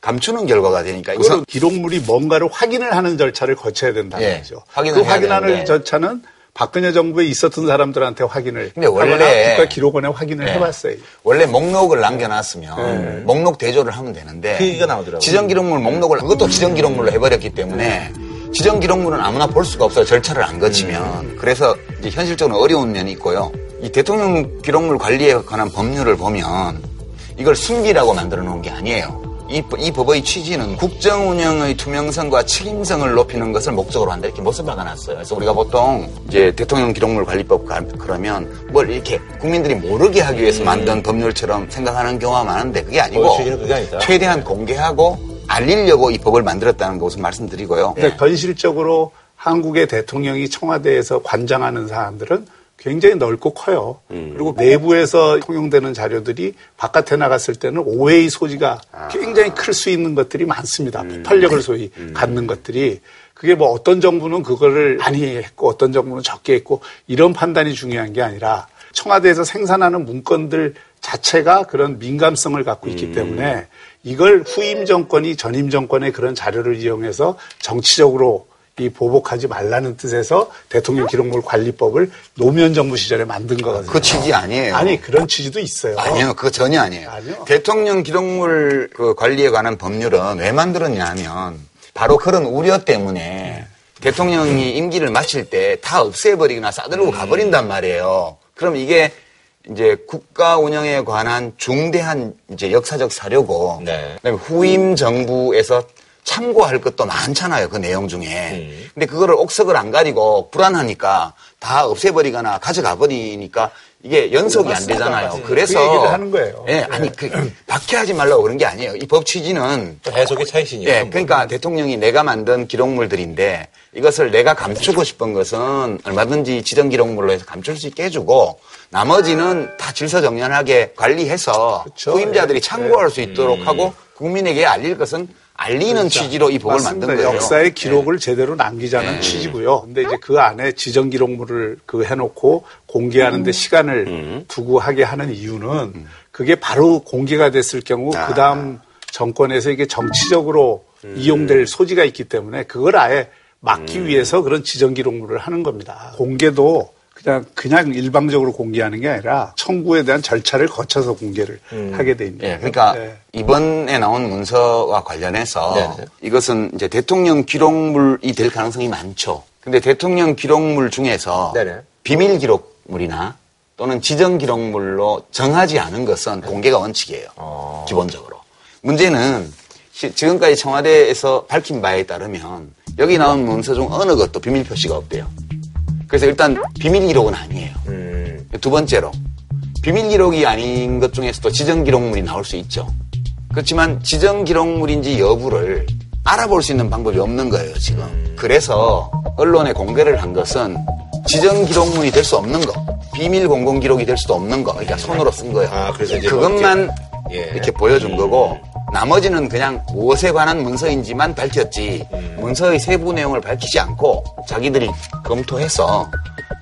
감추는 결과가 되니까 우선 기록물이 뭔가를 확인을 하는 절차를 거쳐야 된다는 예, 거죠. 그 확인하는 절차는 박근혜 정부에 있었던 사람들한테 확인을 근데 원래 국가 기록원에 확인을 네. 해봤어요. 원래 목록을 남겨놨으면 네. 목록 대조를 하면 되는데 그게 나오더라고요. 지정 기록물 목록을 그것도 지정 기록물로 해버렸기 때문에 지정 기록물은 아무나 볼 수가 없어요. 절차를 안 거치면. 음. 그래서 이제 현실적으로 어려운 면이 있고요. 이 대통령 기록물 관리에 관한 법률을 보면 이걸 숨기라고 만들어 놓은 게 아니에요. 이, 이 법의 취지는 국정 운영의 투명성과 책임성을 높이는 것을 목적으로 한다 이렇게 못을 박아놨어요. 그래서 우리가 보통 이제 대통령 기록물 관리법 그러면 뭘 이렇게 국민들이 모르게 하기 위해서 음. 만든 법률처럼 생각하는 경우가 많은데 그게 아니고 어, 최대한 공개하고 알리려고 이 법을 만들었다는 것을 말씀드리고요. 네. 현실적으로 한국의 대통령이 청와대에서 관장하는 사람들은 굉장히 넓고 커요. 음. 그리고 내부에서 통용되는 자료들이 바깥에 나갔을 때는 오해의 소지가 아. 굉장히 클 수 있는 것들이 많습니다. 음. 폭발력을 소위 음. 갖는 것들이. 그게 뭐 어떤 정부는 그거를 많이 했고 어떤 정부는 적게 했고 이런 판단이 중요한 게 아니라 청와대에서 생산하는 문건들 자체가 그런 민감성을 갖고 있기 음. 때문에 이걸 후임 정권이 전임 정권의 그런 자료를 이용해서 정치적으로 이 보복하지 말라는 뜻에서 대통령 기록물 관리법을 노무현 정부 시절에 만든 거거든요. 그 취지 아니에요. 아니 그런 취지도 있어요. 아니요, 그거 전혀 아니에요. 아니요. 대통령 기록물 그 관리에 관한 법률은 왜 만들었냐면 바로 그런 우려 때문에 네. 대통령이 임기를 마칠 때 다 없애버리거나 싸들고 음. 가버린단 말이에요. 그럼 이게 이제 국가 운영에 관한 중대한 이제 역사적 사료고 네. 그다음에 후임 정부에서 참고할 것도 많잖아요. 그 내용 중에. 음. 근데 그거를 옥석을 안 가리고 불안하니까 다 없애버리거나 가져가 버리니까 이게 연속이 안 되잖아요. 맞습니다. 그래서 그 얘기를 하는 거예요. 예, 아니 그 박해하지 말라고 그런 게 아니에요. 이 법 취지는 해석의 차이시니까. 예, 그러니까 대통령이 내가 만든 기록물들인데 이것을 내가 감추고 싶은 것은 얼마든지 지정 기록물로 해서 감출 수 있게 해주고 나머지는 다 질서정연하게 관리해서 그렇죠. 후임자들이 예. 참고할 수 있도록 음. 하고 국민에게 알릴 것은 알리는 그렇죠. 취지로 이 법을 맞습니다. 만든 거예요. 역사의 기록을 네. 제대로 남기자는 네. 취지고요. 근데 이제 그 안에 지정 기록물을 그 해놓고 공개하는데 음. 시간을 음. 두고 하게 하는 이유는 음. 그게 바로 공개가 됐을 경우 아. 그 다음 정권에서 이게 정치적으로 음. 이용될 소지가 있기 때문에 그걸 아예 막기 음. 위해서 그런 지정 기록물을 하는 겁니다. 공개도 그냥 그냥 일방적으로 공개하는 게 아니라 청구에 대한 절차를 거쳐서 공개를 음. 하게 돼 있는 네, 그러니까 네. 이번에 나온 문서와 관련해서 네. 이것은 이제 대통령 기록물이 될 가능성이 많죠. 근데 대통령 기록물 중에서 네네. 비밀 기록물이나 또는 지정 기록물로 정하지 않은 것은 공개가 원칙이에요. 어. 기본적으로. 문제는 지금까지 청와대에서 밝힌 바에 따르면 여기 나온 문서 중 어느 것도 비밀 표시가 없대요. 그래서 일단 비밀 기록은 아니에요. 음. 두 번째로 비밀 기록이 아닌 것 중에서도 지정 기록물이 나올 수 있죠. 그렇지만 지정 기록물인지 여부를 알아볼 수 있는 방법이 없는 거예요, 지금. 그래서 언론에 공개를 한 것은 지정 기록물이 될 수 없는 거, 비밀 공공 기록이 될 수도 없는 거, 그러니까 손으로 쓴 거예요. 아, 그래서 그것만 예. 이렇게 보여준 거고 나머지는 그냥 무엇에 관한 문서인지만 밝혔지 음. 문서의 세부 내용을 밝히지 않고 자기들이 검토해서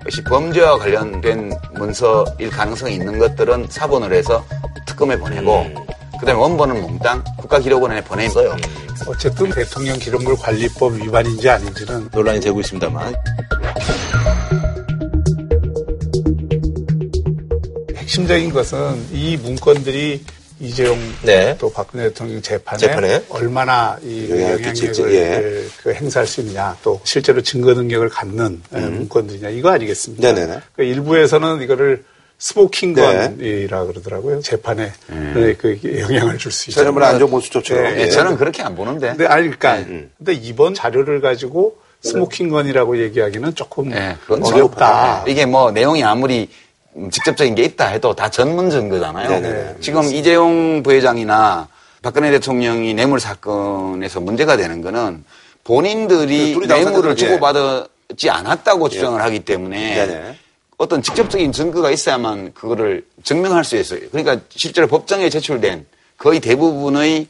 역시 범죄와 관련된 문서일 가능성이 있는 것들은 사본을 해서 특검에 보내고 음. 그다음에 원본은 몽땅 국가기록원에 보냈어요. 음. 어쨌든 대통령 기록물 관리법 위반인지 아닌지는 논란이 되고 있습니다만 핵심적인 것은 이 문건들이 이재용 네. 또 박근혜 대통령 재판에, 재판에? 얼마나 이 영향력을 예. 그 행사할 수 있냐, 또 실제로 증거 능력을 갖는 음. 문건들이냐 이거 아니겠습니까? 네네네. 그 일부에서는 이거를 스모킹건이라 네. 그러더라고요. 재판에 음. 그 영향을 줄 수 있어요. 저는 안종범 수첩처럼. 네. 네. 저는 그렇게 안 보는데. 근데 아니 그러니까 음. 근데 이번 자료를 가지고 스모킹건이라고 얘기하기는 조금 네, 어렵다. 이게 뭐 내용이 아무리 직접적인 게 있다 해도 다 전문 증거잖아요. 네네. 지금 이재용 부회장이나 박근혜 대통령이 뇌물 사건에서 문제가 되는 거는 본인들이 뇌물을 주고받지 않았다고 네. 주장을 하기 때문에 네네. 어떤 직접적인 증거가 있어야만 그거를 증명할 수 있어요. 그러니까 실제로 법정에 제출된 거의 대부분의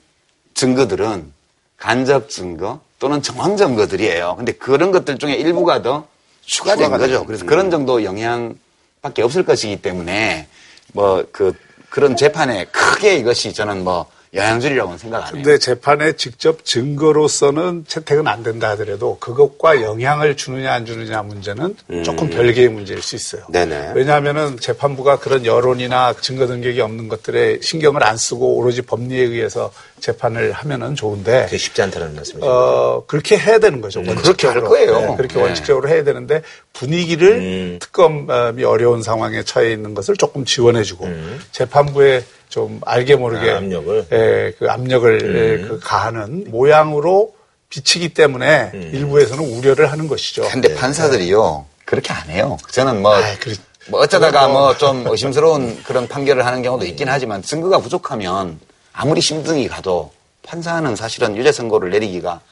증거들은 간접 증거 또는 정황 증거들이에요. 근데 그런 것들 중에 일부가 더 추가된 거죠. 그래서 그런 정도 영향 밖에 없을 것이기 때문에 뭐 그 그런 재판에 크게 이것이 저는 뭐 영향줄이라고는 생각 안 해요. 근데 재판에 직접 증거로서는 채택은 안 된다 하더라도 그것과 영향을 주느냐 안 주느냐 문제는 음. 조금 별개의 문제일 수 있어요. 네네. 왜냐하면은 재판부가 그런 여론이나 증거 능력이 없는 것들에 신경을 안 쓰고 오로지 법리에 의해서 재판을 하면은 좋은데 쉽지 않다는 말씀이죠. 어, 그렇게 해야 되는 거죠. 음. 그렇게 할 거예요. 네, 그렇게 네. 원칙적으로 해야 되는데 분위기를 음. 특검이 어려운 상황에 처해 있는 것을 조금 지원해주고 음. 재판부의 좀 알게 모르게 아, 압력을 예, 그 압력을 음. 예, 그 가하는 모양으로 비치기 때문에 음. 일부에서는 우려를 하는 것이죠. 근데 네. 판사들이요 그렇게 안 해요. 저는 뭐, 아이, 그리, 뭐 어쩌다가 뭐 좀 의심스러운 그런 판결을 하는 경우도 있긴 하지만 증거가 부족하면 아무리 심등이 가도 판사는 사실은 유죄 선고를 내리기가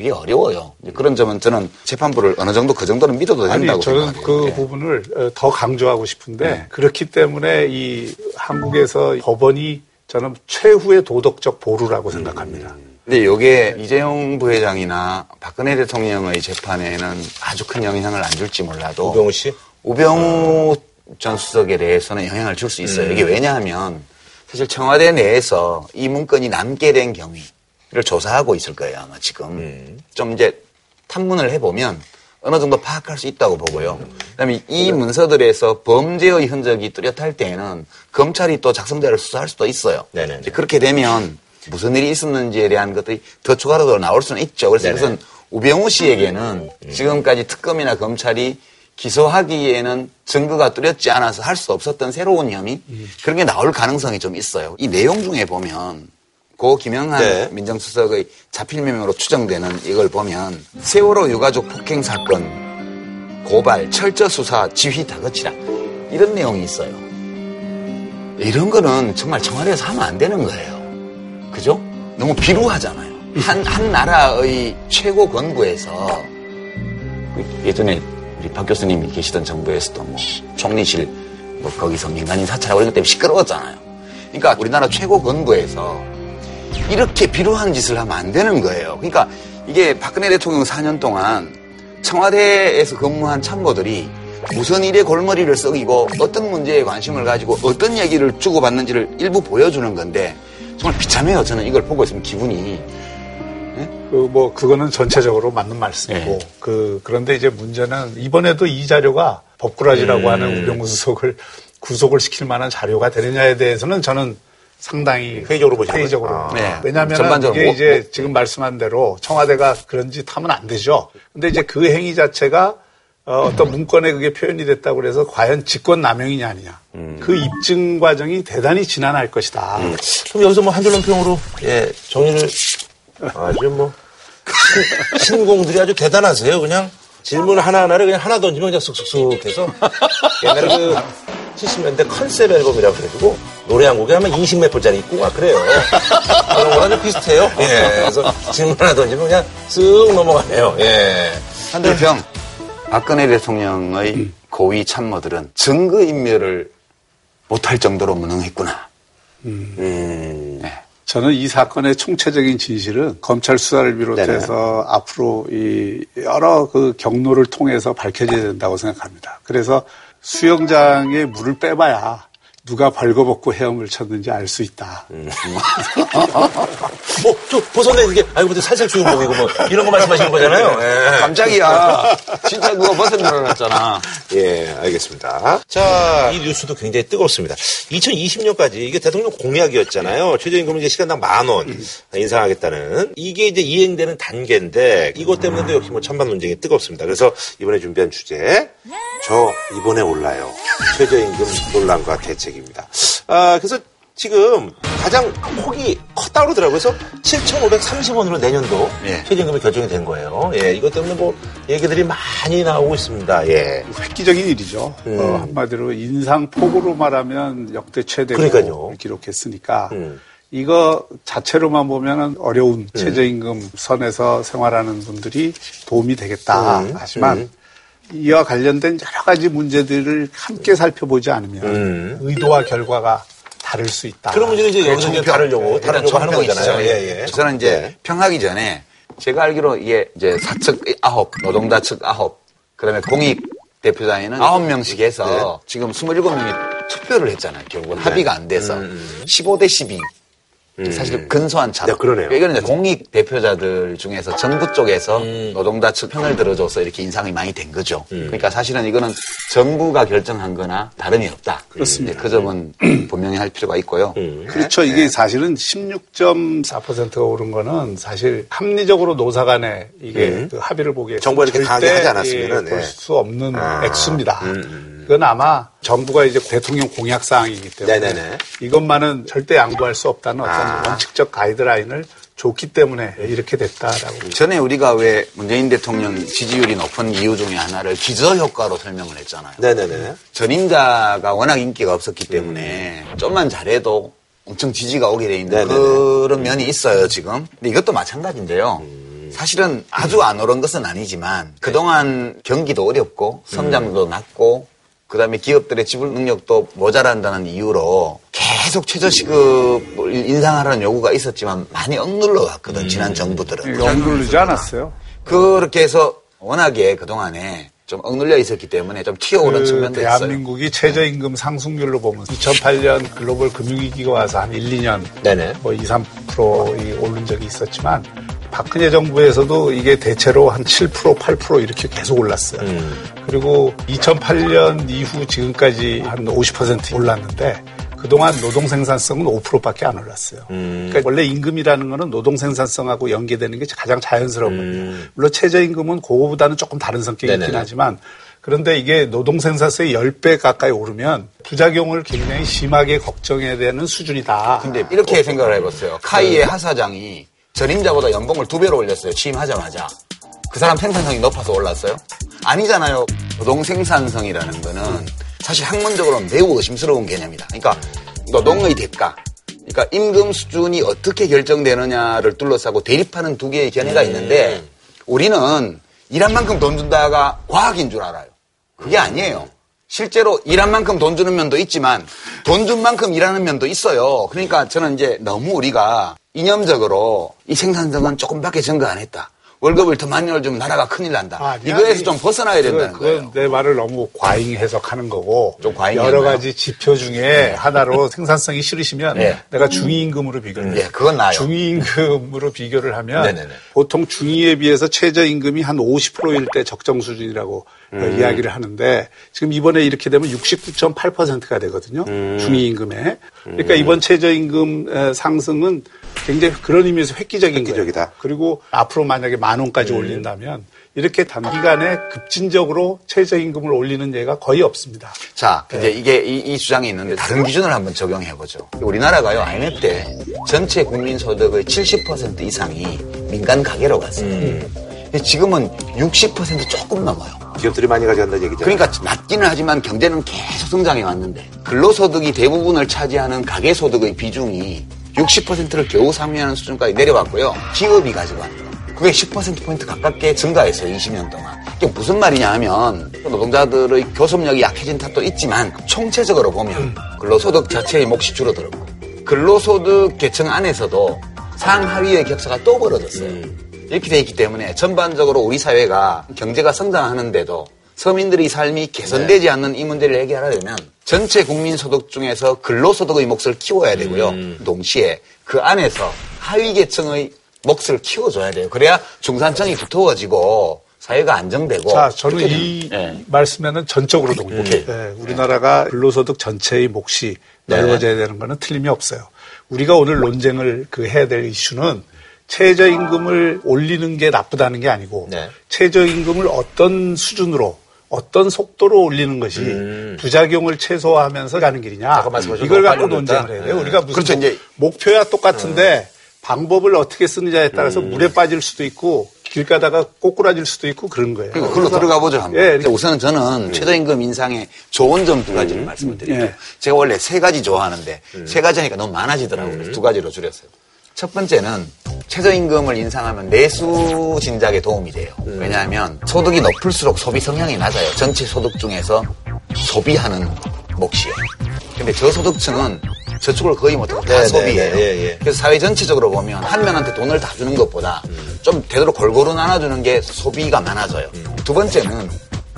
되게 어려워요. 그런 점은 저는 재판부를 어느 정도 그 정도는 믿어도 된다고 아니, 저는 그 네. 부분을 어, 더 강조하고 싶은데 네. 그렇기 때문에 이 한국에서 법원이 저는 최후의 도덕적 보루라고 생각합니다. 음. 근데 이게 이재용 부회장이나 박근혜 대통령의 재판에는 아주 큰 영향을 안 줄지 몰라도 우병우 씨? 우병우 전 수석에 대해서는 영향을 줄 수 있어요. 음. 이게 왜냐하면 사실 청와대 내에서 이 문건이 남게 된 경위 를 조사하고 있을 거예요 아마 지금 음. 좀 이제 탐문을 해보면 어느 정도 파악할 수 있다고 보고요. 그다음에 이 문서들에서 범죄의 흔적이 뚜렷할 때에는 검찰이 또 작성자를 수사할 수도 있어요. 네네 그렇게 되면 무슨 일이 있었는지에 대한 것들이 더 추가로 나올 수는 있죠. 그래서 네네. 우선 우병우 씨에게는 음. 지금까지 특검이나 검찰이 기소하기에는 증거가 뚜렷지 않아서 할 수 없었던 새로운 혐의 음. 그런 게 나올 가능성이 좀 있어요. 이 내용 중에 보면 고 김영한 네. 민정수석의 자필명으로 추정되는 이걸 보면 세월호 유가족 폭행 사건 고발 철저 수사 지휘 다그치라 이런 내용이 있어요. 이런 거는 정말 청와대에서 하면 안 되는 거예요. 그죠? 너무 비루하잖아요. 한, 한 나라의 최고 권부에서 예전에 우리 박 교수님이 계시던 정부에서도 뭐 총리실 뭐 거기서 민간인 사찰하고 이런 것 때문에 시끄러웠잖아요. 그러니까 우리나라 최고 권부에서 이렇게 비루한 짓을 하면 안 되는 거예요. 그러니까 이게 박근혜 대통령 4년 동안 청와대에서 근무한 참모들이 무슨 일에 골머리를 썩이고 어떤 문제에 관심을 가지고 어떤 얘기를 주고받는지를 일부 보여주는 건데 정말 비참해요. 저는 이걸 보고 있으면 기분이. 네? 그뭐 그거는 전체적으로 맞는 말씀이고 네. 그 그런데 이제 문제는 이번에도 이 자료가 법꾸라지라고 음. 하는 우병우 수석을 구속을 시킬 만한 자료가 되느냐에 대해서는 저는 상당히 회의적으로 보시죠. 회의적으로. 아. 네. 왜냐하면 이게 뭐, 이제 뭐, 지금 말씀한 대로 청와대가 그런 짓 하면 안 되죠. 근데 이제 그 행위 자체가 어, 떤 문건에 그게 표현이 됐다고 그래서 과연 직권 남용이냐 아니냐. 음. 그 입증 과정이 대단히 지난할 것이다. 음. 그럼 여기서 뭐 한 줄로 평으로 예, 정리를 아주 뭐 신, 공들이 아주 대단하세요. 그냥 질문 하나하나를 그냥 하나 던지면 그냥 쑥쑥쑥 해서 옛날에 그 70년대 컨셉 앨범이라고 그래가지고 노래 한 곡에 하면 20몇 분짜리 있고 막 그래요. 그런 거랑 좀 비슷해요. 예. 그래서 질문 하나 던지면 그냥 쓱 넘어가네요. 예. 한들평 박근혜 대통령의 음. 고위 참모들은 증거인멸을 못할 정도로 무능했구나. 음. 음. 네. 저는 이 사건의 총체적인 진실은 검찰 수사를 비롯해서 네네. 앞으로 이 여러 그 경로를 통해서 밝혀져야 된다고 생각합니다. 그래서 수영장에 물을 빼봐야 누가 벌거벗고 헤엄을 쳤는지 알 수 있다. 음. 뭐, 저 벗었네, 이게. 아이고, 근데 살살 주운복이고 뭐, 이런 거 말씀하시는 거잖아요. 예. 깜짝이야. 진짜 누가 벗은 줄 알았잖아. 예, 알겠습니다. 자, 이 뉴스도 굉장히 뜨겁습니다. 2020년까지 이게 대통령 공약이었잖아요. 최저임금을 이제 시간당 만원 인상하겠다는. 이게 이제 이행되는 단계인데, 이것 때문에도 역시 뭐 찬반 논쟁이 뜨겁습니다. 그래서 이번에 준비한 주제, 저 이번에 올라요. 최저임금 논란과 대책입니다. 아, 그래서 지금 가장 폭이 컸다 그러더라고요. 그래서 7,530원으로 내년도 예. 최저임금이 결정이 된 거예요. 예, 이것 때문에 뭐 얘기들이 많이 나오고 있습니다. 예. 획기적인 일이죠. 음. 어, 한마디로 인상폭으로 말하면 역대 최대를 기록했으니까 음. 이거 자체로만 보면 어려운 음. 최저임금 선에서 생활하는 분들이 도움이 되겠다 음. 하지만 음. 이와 관련된 여러 가지 문제들을 함께 살펴보지 않으면 음. 의도와 결과가 다를 수 있다. 그런 문제는 이제 여기서 이제 다르려고, 네, 다르려고 하는 거잖아요. 예, 예. 저는 이제 네. 평하기 전에 제가 알기로 이게 이제 사측 아홉, 노동자 측 아홉, 그 다음에 공익 대표자에는 아홉 명씩 해서 네. 지금 27명이 투표를 했잖아요. 결국은 네. 합의가 안 돼서 음. 15대 12. 음. 사실 근소한 차. 네, 그러네요. 이거는 이제 공익 대표자들 중에서 정부 쪽에서 음. 노동자 측 편을 들어줘서 이렇게 인상이 많이 된 거죠. 음. 그러니까 사실은 이거는 정부가 결정한 거나 다름이 없다. 그렇습니다. 그 점은 분명히 할 필요가 있고요. 음. 그렇죠. 이게 네. 사실은 16.4%가 오른 거는 사실 합리적으로 노사 간에 이게 음. 그 합의를 보기에 정부가 이렇게 강하게 하지 않았으면 예, 볼수 없는 아. 액수입니다. 음, 이건 아마 정부가 이제 대통령 공약 사항이기 때문에 네네네. 이것만은 절대 양보할 수 없다는 어떤 아. 원칙적 가이드라인을 줬기 때문에 이렇게 됐다라고. 전에 우리가 왜 문재인 대통령 지지율이 높은 이유 중에 하나를 기저 효과로 설명을 했잖아요. 네네네. 전임자가 워낙 인기가 없었기 때문에 음. 좀만 잘해도 엄청 지지가 오게 돼 있는 네네네. 그런 면이 있어요 지금. 근데 이것도 마찬가지인데요. 음. 사실은 아주 안 오른 것은 아니지만 그동안 경기도 어렵고 성장도 음. 낮고 그다음에 기업들의 지불 능력도 모자란다는 이유로 계속 최저시급을 인상하라는 요구가 있었지만 많이 억눌러 갔거든 음. 지난 정부들은. 억눌리지 않았어요. 그렇게 해서 워낙에 그 동안에 좀 억눌려 있었기 때문에 좀 튀어오른 그 측면도 있어요. 대한민국이 최저임금 상승률로 보면 2008년 글로벌 금융위기가 와서 한 1, 2년 네네. 뭐 2, 3% 오른 적이 있었지만 박근혜 정부에서도 이게 대체로 한 7%, 8% 이렇게 계속 올랐어요. 음. 그리고 2008년 이후 지금까지 한 50% 올랐는데 그동안 노동 생산성은 5%밖에 안 올랐어요. 음. 그러니까 원래 임금이라는 거는 노동 생산성하고 연계되는 게 가장 자연스러운 음. 겁니다. 물론 최저임금은 그거보다는 조금 다른 성격이 네네. 있긴 하지만 그런데 이게 노동 생산성이 10배 가까이 오르면 부작용을 굉장히 심하게 걱정해야 되는 수준이다. 근데 이렇게 생각을 해봤어요. 카이의 하사장이 전임자보다 연봉을 두 배로 올렸어요. 취임하자마자. 그 사람 생산성이 높아서 올랐어요? 아니잖아요. 노동 생산성이라는 거는 사실 학문적으로는 매우 의심스러운 개념이다. 그러니까 노동의 대가, 그러니까 임금 수준이 어떻게 결정되느냐를 둘러싸고 대립하는 두 개의 견해가 있는데 우리는 일한 만큼 돈 준다가 과학인 줄 알아요. 그게 아니에요. 실제로 일한 만큼 돈 주는 면도 있지만 돈 준 만큼 일하는 면도 있어요. 그러니까 저는 이제 너무 우리가 이념적으로 이 생산성은 조금밖에 증가 안 했다. 월급을 더 많이 올주면 나라가 큰일 난다. 아, 이거에서 좀 벗어나야 된다는 거예요. 내 말을 너무 과잉 해석하는 거고 좀 과잉 여러 가지 지표 중에 네. 하나로 생산성이 싫으시면 네. 내가 중위임금으로 비교를 네, 그건 나요. 중위임금으로 비교를 하면 네네네. 보통 중위에 비해서 최저임금이 한 50%일 때 적정 수준이라고 음. 이야기를 하는데 지금 이번에 이렇게 되면 69.8%가 되거든요. 음. 중위임금에. 그러니까 음. 이번 최저임금 상승은 굉장히 그런 의미에서 획기적인 획기적이다. 거예요. 그리고 앞으로 만약에 만 원까지 음. 올린다면 이렇게 단기간에 급진적으로 최저임금을 올리는 예가 거의 없습니다. 자, 네. 이제 이게 이, 이, 주장이 있는데 다른 기준을 한번 적용해 보죠. 우리나라가요 IMF 때 전체 국민 소득의 70% 이상이 민간 가계로 갔어요. 음. 지금은 60% 조금 넘어요. 기업들이 많이 가져간다는 얘기죠. 그러니까 낮기는 하지만 경제는 계속 성장해 왔는데 근로소득이 대부분을 차지하는 가계소득의 비중이 60%를 겨우 상회하는 수준까지 내려왔고요. 기업이 거. 그게 10%포인트 가깝게 증가했어요, 20년 동안. 이게 무슨 말이냐 하면 노동자들의 교섭력이 약해진 탓도 있지만 총체적으로 보면 근로소득 자체의 몫이 줄어들었고 근로소득 계층 안에서도 상하위의 격차가 또 벌어졌어요. 이렇게 돼 있기 때문에 전반적으로 우리 사회가 경제가 성장하는데도 서민들의 삶이 개선되지 네. 않는 이 문제를 해결하려면 전체 국민 소득 중에서 근로소득의 몫을 키워야 되고요. 음. 동시에 그 안에서 하위 계층의 몫을 키워줘야 돼요. 그래야 중산층이 두터워지고 사회가 안정되고. 자, 저는 이 네. 말씀에는 전적으로 동의해요. 네, 우리나라가 근로소득 전체의 몫이 네. 넓어져야 되는 거는 틀림이 없어요. 우리가 오늘 논쟁을 그 해야 될 이슈는 최저임금을 올리는 게 나쁘다는 게 아니고 네. 최저임금을 어떤 수준으로 어떤 속도로 올리는 것이 음. 부작용을 최소화하면서 가는 길이냐 이걸 갖고 논쟁을 해야 돼요. 네. 우리가 무슨 그렇죠, 뭐, 목표야 똑같은데 네. 방법을 어떻게 쓰느냐에 따라서 음. 물에 빠질 수도 있고 길 가다가 꼬꾸라질 수도 있고 그런 거예요. 그러니까 그걸로 들어가 보죠 한번. 예, 우선은 저는 음. 최저임금 인상의 좋은 점 두 가지를 음. 말씀을 드릴게요. 예. 제가 원래 세 가지 좋아하는데 음. 세 가지 하니까 너무 많아지더라고요. 두 가지로 줄였어요. 첫 번째는 최저임금을 인상하면 내수 진작에 도움이 돼요. 음. 왜냐하면 소득이 높을수록 소비 성향이 낮아요. 전체 소득 중에서 소비하는 몫이요. 근데 저소득층은 저축을 거의 못하고 다 네, 네 소비해요. 네, 네, 예. 그래서 사회 전체적으로 보면 한 명한테 돈을 다 주는 것보다 음. 좀 되도록 골고루 나눠주는 게 소비가 많아져요. 음. 두 번째는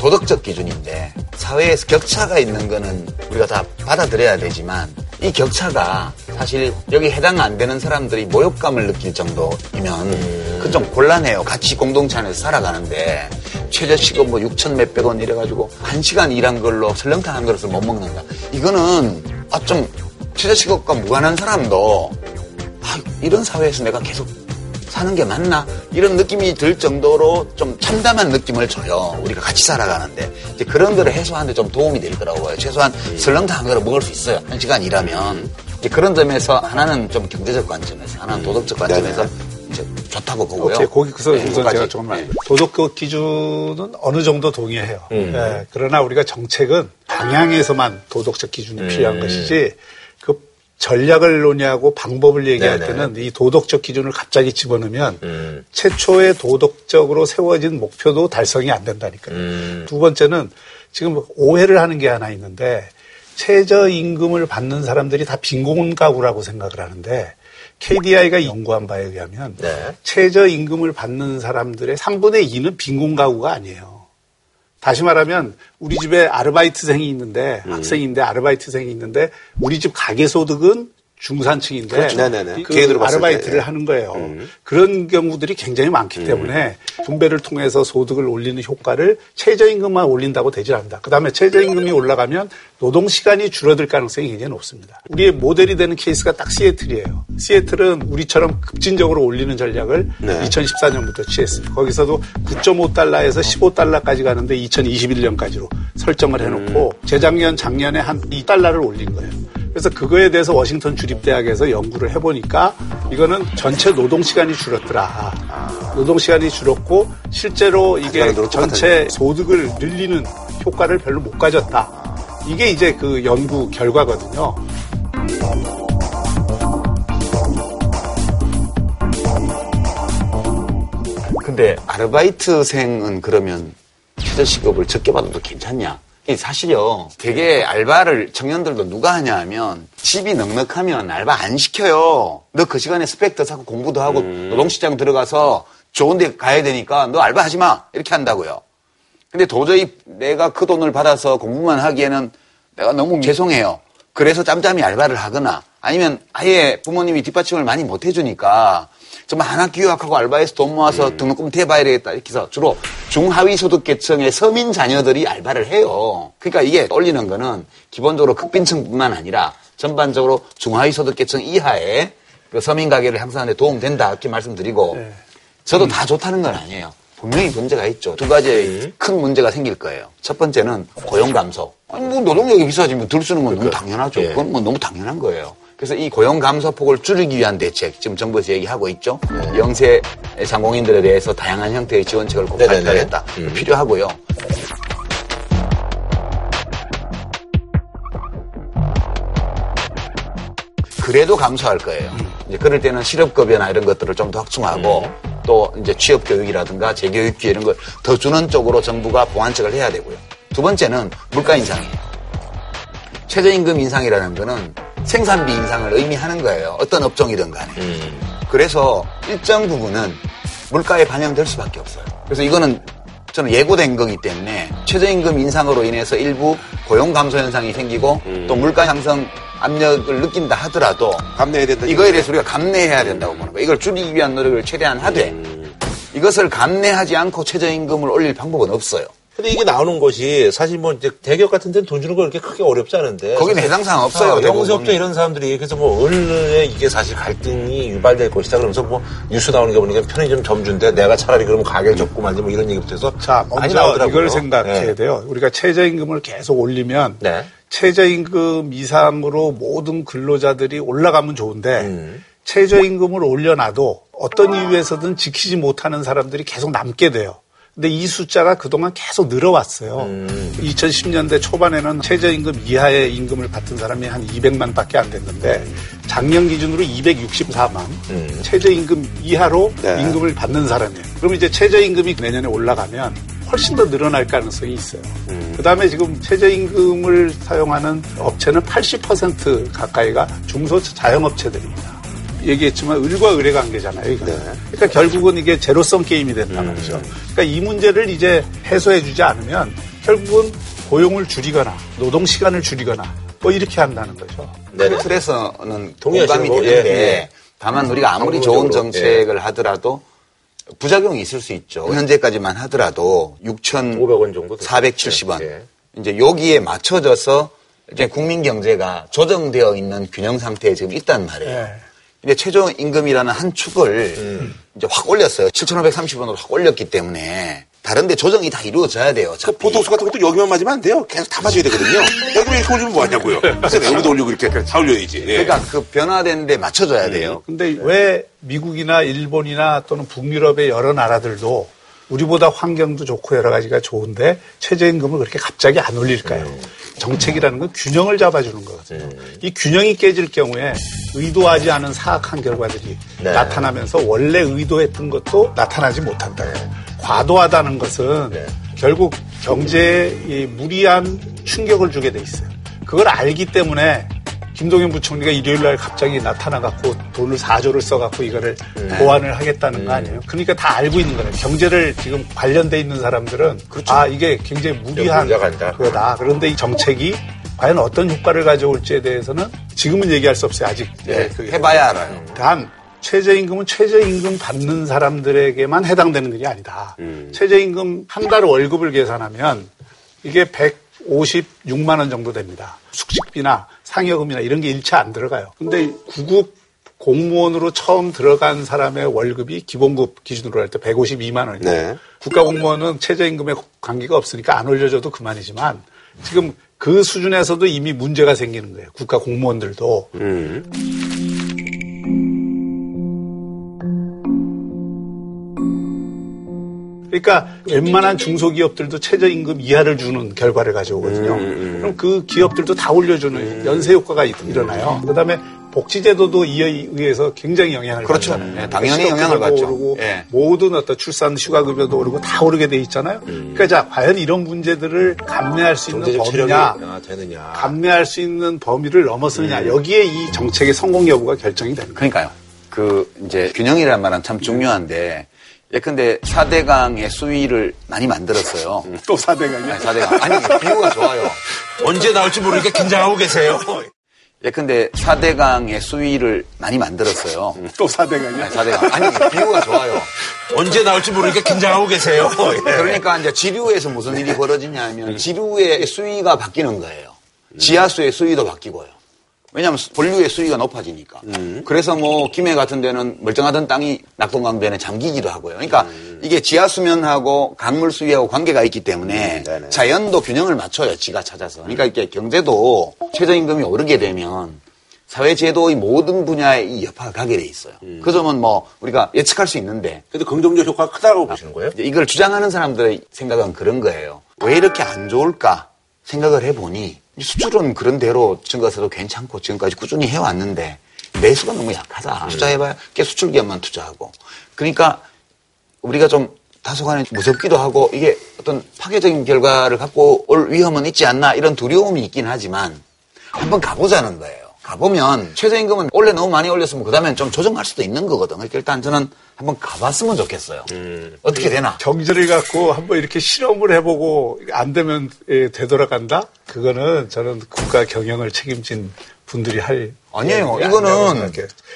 도덕적 기준인데 사회에서 격차가 있는 거는 우리가 다 받아들여야 되지만 이 격차가 사실 여기 해당 안 되는 사람들이 모욕감을 느낄 정도이면 음. 그좀 곤란해요. 같이 공동체 안에서 살아가는데 최저시급 뭐 6천 몇백 원 이래가지고 한 시간 일한 걸로 설렁탕 한 그릇을 못 먹는다. 이거는 아 좀 최저시급과 무관한 사람도 아, 이런 사회에서 내가 계속 사는 게 맞나? 이런 느낌이 들 정도로 좀 참담한 느낌을 줘요. 우리가 같이 살아가는데. 이제 그런 거를 해소하는데 좀 도움이 되더라고요. 최소한 설렁탕 한 그릇 먹을 수 있어요. 한 시간 일하면. 이제 그런 점에서 하나는 좀 경제적 관점에서, 하나는 도덕적 관점에서 이제 좋다고 보고요. 오케이, 거기서 네, 우선 제가 조금만. 네. 도덕적 기준은 어느 정도 동의해요. 음. 네, 그러나 우리가 정책은 방향에서만 도덕적 기준이 음. 필요한 것이지 전략을 논의하고 방법을 얘기할 네네. 때는 이 도덕적 기준을 갑자기 집어넣으면 음. 최초의 도덕적으로 세워진 목표도 달성이 안 된다니까요. 음. 두 번째는 지금 오해를 하는 게 하나 있는데 최저임금을 받는 사람들이 다 빈곤 가구라고 생각을 하는데 KDI가 연구한 바에 의하면 네. 최저임금을 받는 사람들의 3분의 2는 빈곤 가구가 아니에요. 다시 말하면 우리 집에 아르바이트생이 있는데 음. 학생인데 아르바이트생이 있는데 우리 집 가계 소득은 중산층인데 그렇죠. 그 아르바이트를 때. 하는 거예요. 음. 그런 경우들이 굉장히 많기 음. 때문에 분배를 통해서 소득을 올리는 효과를 최저임금만 올린다고 되질 않는다. 그다음에 최저임금이 올라가면 노동 시간이 줄어들 가능성이 굉장히 높습니다. 우리의 모델이 되는 케이스가 딱 시애틀이에요. 시애틀은 우리처럼 급진적으로 올리는 전략을 네. 2014년부터 취했어요. 거기서도 9.5달러에서 15달러까지 가는데 2021년까지로 설정을 해놓고 음. 재작년 작년에 한 2달러를 올린 거예요. 그래서 그거에 대해서 워싱턴 주립대학에서 연구를 해보니까 이거는 전체 노동 시간이 줄었더라. 노동 시간이 줄었고 실제로 이게 전체 소득을 늘리는 효과를 별로 못 가졌다. 이게 이제 그 연구 결과거든요. 근데 아르바이트생은 그러면 최저시급을 적게 받아도 괜찮냐? 사실요, 되게 알바를 청년들도 누가 하냐 하면 집이 넉넉하면 알바 안 시켜요. 너 그 시간에 스펙터 사고 공부도 하고 음. 노동시장 들어가서 좋은 데 가야 되니까 너 알바 하지 마. 이렇게 한다고요. 근데 도저히 내가 그 돈을 받아서 공부만 하기에는 내가 너무 죄송해요. 그래서 짬짬이 알바를 하거나 아니면 아예 부모님이 뒷받침을 많이 못 해주니까 정말 한 학기 유학하고 알바해서 돈 모아서 음. 등록금 대봐야 되겠다. 이렇게 해서 주로 중하위 소득 계층의 서민 자녀들이 알바를 해요. 그러니까 이게 올리는 거는 기본적으로 극빈층뿐만 아니라 전반적으로 중하위 소득 계층 이하의 그 서민 가게를 향상하는 데 도움된다. 이렇게 말씀드리고 네. 저도 음. 다 좋다는 건 아니에요. 분명히 문제가 있죠. 두 가지의 음. 큰 문제가 생길 거예요. 첫 번째는 고용 감소. 아니, 뭐 노동력이 비싸지면 들 쓰는 건 그러니까. 너무 당연하죠. 예. 그건 뭐 너무 당연한 거예요. 그래서 이 고용 감소폭을 줄이기 위한 대책 지금 정부에서 얘기하고 있죠. 네. 영세 상공인들에 대해서 다양한 형태의 지원책을 꼭 발표하겠다. 음. 필요하고요. 그래도 감소할 거예요. 음. 이제 그럴 때는 실업급여나 이런 것들을 좀 더 확충하고 음. 또 이제 취업 교육이라든가 재교육 기회 이런 걸 더 주는 쪽으로 정부가 보완책을 해야 되고요. 두 번째는 물가 인상이에요. 최저임금 인상이라는 거는 생산비 인상을 의미하는 거예요. 어떤 업종이든 간에. 음. 그래서 일정 부분은 물가에 반영될 수밖에 없어요. 그래서 이거는 저는 예고된 거기 때문에 최저임금 인상으로 인해서 일부 고용 감소 현상이 생기고 음. 또 물가 상승 압력을 느낀다 하더라도 감내해야 된다. 이거에 대해서 우리가 감내해야 된다고 보는 거예요. 이걸 줄이기 위한 노력을 최대한 하되 음. 이것을 감내하지 않고 최저임금을 올릴 방법은 없어요. 근데 이게 나오는 것이 사실 뭐 이제 대기업 같은 데는 돈 주는 거 그렇게 크게 어렵지 않은데. 거기는 해당 사항 없어요. 아, 영세업자 이런 사람들이 그래서 뭐 언론에 이게 사실 갈등이 유발될 것이다 그러면서 뭐 뉴스 나오는 게 보니까 편의점 점주인데 내가 차라리 그러면 가게를 접고 말지 뭐 이런 얘기부터 해서 자, 많이 나오더라고요. 이걸 생각해야 네. 돼요. 우리가 최저임금을 계속 올리면 네. 최저임금 이상으로 모든 근로자들이 올라가면 좋은데 음. 최저임금을 올려놔도 어떤 이유에서든 지키지 못하는 사람들이 계속 남게 돼요. 근데 이 숫자가 그동안 계속 늘어왔어요. 음. 2010년대 초반에는 최저임금 이하의 임금을 받던 사람이 한 200만 밖에 안 됐는데 작년 기준으로 264만 음. 최저임금 이하로 네. 임금을 받는 사람이에요. 그럼 이제 최저임금이 내년에 올라가면 훨씬 더 늘어날 가능성이 있어요. 음. 그 다음에 지금 최저임금을 사용하는 업체는 80% 가까이가 중소 자영업체들입니다. 얘기했지만 을과 을의 관계잖아요. 네. 그러니까 결국은 이게 제로성 게임이 된다는 음. 거죠. 그러니까 이 문제를 이제 해소해주지 않으면 결국은 고용을 줄이거나 노동 시간을 줄이거나 뭐 이렇게 한다는 거죠. 네. 그 틀에서는 동감이 되는데 예, 예. 다만 우리가 아무리 좋은 정책을 예. 하더라도 부작용이 있을 수 있죠. 현재까지만 하더라도 6,500원 정도 470원. 예. 이제 여기에 맞춰져서 이제 국민 경제가 조정되어 있는 균형 상태에 지금 있단 말이에요. 예. 이제 최저임금이라는 한 축을 음. 이제 확 올렸어요. 7,530원으로 확 올렸기 때문에 다른데 조정이 다 이루어져야 돼요. 그 보톡스 같은 것도 여기만 맞으면 안 돼요. 계속 다 맞아야 되거든요. 여기만 이렇게 올리면 뭐 하냐고요. 그래서 여기도 올리고 이렇게 다 올려야지. 예. 그러니까 그 변화된 데 맞춰줘야 돼요. 음. 근데 왜 미국이나 일본이나 또는 북유럽의 여러 나라들도 우리보다 환경도 좋고 여러 가지가 좋은데 최저임금을 그렇게 갑자기 안 올릴까요? 음. 정책이라는 건 균형을 잡아주는 거거든요. 음. 이 균형이 깨질 경우에 의도하지 않은 사악한 결과들이 네. 나타나면서 원래 의도했던 것도 나타나지 못한다. 네. 과도하다는 것은 네. 결국 경제에 무리한 충격을 주게 돼 있어요. 그걸 알기 때문에 김동연 부총리가 일요일 날 갑자기 나타나갖고 돈을 4조를 써갖고 이거를 음. 보완을 하겠다는 거 음. 아니에요. 그러니까 다 알고 있는 거예요. 경제를 지금 관련돼 있는 사람들은 그렇죠. 아 이게 굉장히 무리한 거다. 그런데 이 정책이 과연 어떤 효과를 가져올지에 대해서는 지금은 얘기할 수 없어요. 아직 네, 해봐야 알아요. 단 최저임금은 최저임금 받는 사람들에게만 해당되는 게 아니다. 음. 최저임금 한 달 월급을 계산하면 이게 156만 원 정도 됩니다. 숙식비나 상여금이나 이런 게 일체 안 들어가요. 근데 구급 공무원으로 처음 들어간 사람의 월급이 기본급 기준으로 할 때 152만 원이에요. 네. 국가공무원은 최저임금에 관계가 없으니까 안 올려줘도 그만이지만 지금 그 수준에서도 이미 문제가 생기는 거예요. 국가 공무원들도. 음. 그러니까 웬만한 중소기업들도 최저임금 이하를 주는 결과를 가져오거든요. 음, 음, 음. 그럼 그 기업들도 다 올려주는 음. 연쇄 효과가 일어나요. 그다음에 복지제도도 이에 의해서 굉장히 영향을 그렇죠. 받잖아요. 네, 당연히 영향을 받죠. 오르고 네. 모든 어떤 출산 휴가급여도 오르고 다 오르게 돼 있잖아요. 음. 그러니까 자 과연 이런 문제들을 감내할 수 있는 범위냐, 되느냐. 감내할 수 있는 범위를 넘어서느냐 음. 여기에 이 정책의 성공 여부가 결정이 되는 거예요. 그러니까요. 그 이제 균형이라는 말은 참 중요한데 예컨대 4대강의 수위를 많이 만들었어요. 음, 또 4대강이요? 4대강. 아니, 비유가 좋아요. 언제 나올지 모르니까 긴장하고 계세요. 예컨대 4대강의 수위를 많이 만들었어요. 음, 또 4대강이요? 4대강. 아니, 비유가 좋아요. 언제 나올지 모르니까 긴장하고 계세요. 그러니까 이제 지류에서 무슨 일이 벌어지냐면 음. 지류의 수위가 바뀌는 거예요. 지하수의 수위도 바뀌고요. 왜냐하면 본류의 수위가 높아지니까. 음. 그래서 뭐 김해 같은 데는 멀쩡하던 땅이 낙동강변에 잠기기도 하고요. 그러니까 음. 이게 지하 수면하고 강물 수위하고 관계가 있기 때문에 음, 자연도 균형을 맞춰요. 지가 찾아서. 그러니까 이게 경제도 최저임금이 오르게 되면 사회제도의 모든 분야에 이 여파가 가게 돼 있어요. 음. 그 점은 뭐 우리가 예측할 수 있는데. 그래도 긍정적 효과가 크다고 보시는 거예요? 이걸 주장하는 사람들의 생각은 그런 거예요. 왜 이렇게 안 좋을까 생각을 해보니 수출은 그런 대로 증가세도 괜찮고 지금까지 꾸준히 해왔는데 매수가 너무 약하다. 음. 투자해봐야 꽤 수출 기업만 투자하고. 그러니까 우리가 좀 다소간에 무섭기도 하고 이게 어떤 파괴적인 결과를 갖고 올 위험은 있지 않나 이런 두려움이 있긴 하지만 한번 가보자는 거예요. 가보면 최저임금은 원래 너무 많이 올렸으면 그다음엔 좀 조정할 수도 있는 거거든. 그러니까 일단 저는 한번 가봤으면 좋겠어요. 음. 어떻게 되나? 경제를 갖고 한번 이렇게 실험을 해보고 안 되면 예, 되돌아간다? 그거는 저는 국가 경영을 책임진 분들이 할 아니에요. 이거는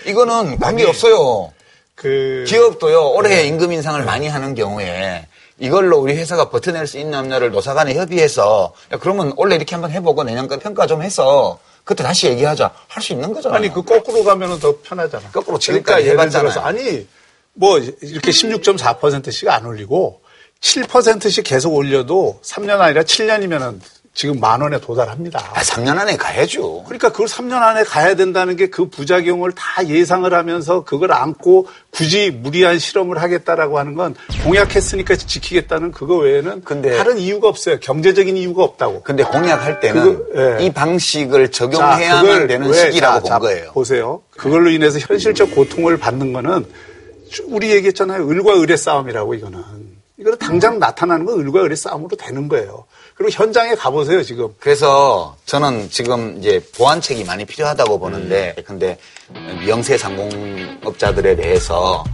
이거는 관계 없어요. 그 기업도요 올해 임금 인상을 많이 하는 경우에 이걸로 우리 회사가 버텨낼 수 있는 없냐를 노사 간에 협의해서 야, 그러면 원래 이렇게 한번 해보고 내년까지 평가 좀 해서 그때 다시 얘기하자 할 수 있는 거잖아요. 아니 그 거꾸로 가면은 더 편하잖아. 거꾸로 지금까지 그러니까 해봤잖아요. 아니 뭐 이렇게 16.4%씩 안 올리고 7%씩 계속 올려도 3년 아니라 7년이면은 지금 만 원에 도달합니다. 아, 3년 안에 가야죠. 그러니까 그걸 3년 안에 가야 된다는 게 그 부작용을 다 예상을 하면서 그걸 안고 굳이 무리한 실험을 하겠다라고 하는 건 공약했으니까 지키겠다는 그거 외에는 근데 다른 이유가 없어요. 경제적인 이유가 없다고. 근데 공약할 때는 그거, 예. 이 방식을 적용해야만 되는 시기라고 본 자, 거예요. 보세요. 그걸로 인해서 현실적 고통을 받는 거는 우리 얘기했잖아요. 을과 을의 싸움이라고 이거는. 이거는 당장 나타나는 건 을과 을의 싸움으로 되는 거예요. 그리고 현장에 가보세요, 지금. 그래서 저는 지금 이제 보완책이 많이 필요하다고 보는데, 음. 근데 미영세 상공업자들에 대해서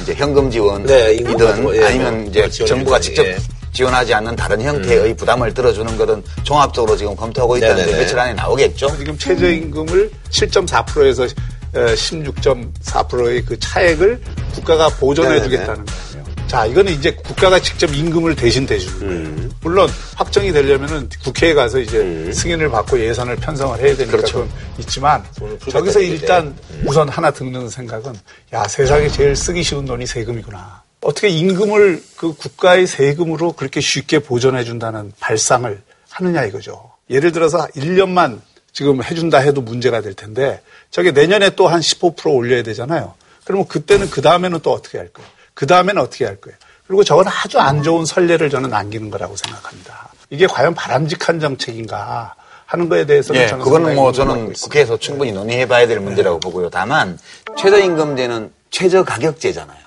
이제 현금 지원이든 네, 예, 아니면 뭐 이제 정부가 직접 예. 지원하지 않는 다른 형태의 음. 부담을 들어주는 것은 종합적으로 지금 검토하고 있다는데 네네네. 며칠 안에 나오겠죠. 지금 최저임금을 7.4%에서 16.4%의 그 차액을 국가가 보존해 주겠다는 거예요. 자, 이거는 이제 국가가 직접 임금을 대신 대주는 거예요. 음. 물론 확정이 되려면은 국회에 가서 이제 음. 승인을 받고 예산을 편성을 해야 되니까 그렇죠. 있지만 저기서 일단 음. 우선 하나 듣는 생각은 야, 세상에 제일 쓰기 쉬운 돈이 세금이구나. 어떻게 임금을 그 국가의 세금으로 그렇게 쉽게 보존해 준다는 발상을 하느냐 이거죠. 예를 들어서 1년만 지금 해준다 해도 문제가 될 텐데 저게 내년에 또 한 15% 올려야 되잖아요. 그러면 그때는 그 다음에는 또 어떻게 할 거예요? 그 다음에는 어떻게 할 거예요? 그리고 저건 아주 안 좋은 선례를 저는 남기는 거라고 생각합니다. 이게 과연 바람직한 정책인가 하는 거에 대해서는 예, 저는 그거는 뭐 저는 국회에서 충분히 논의해봐야 될 문제라고 네. 보고요. 다만 최저임금제는 최저가격제잖아요.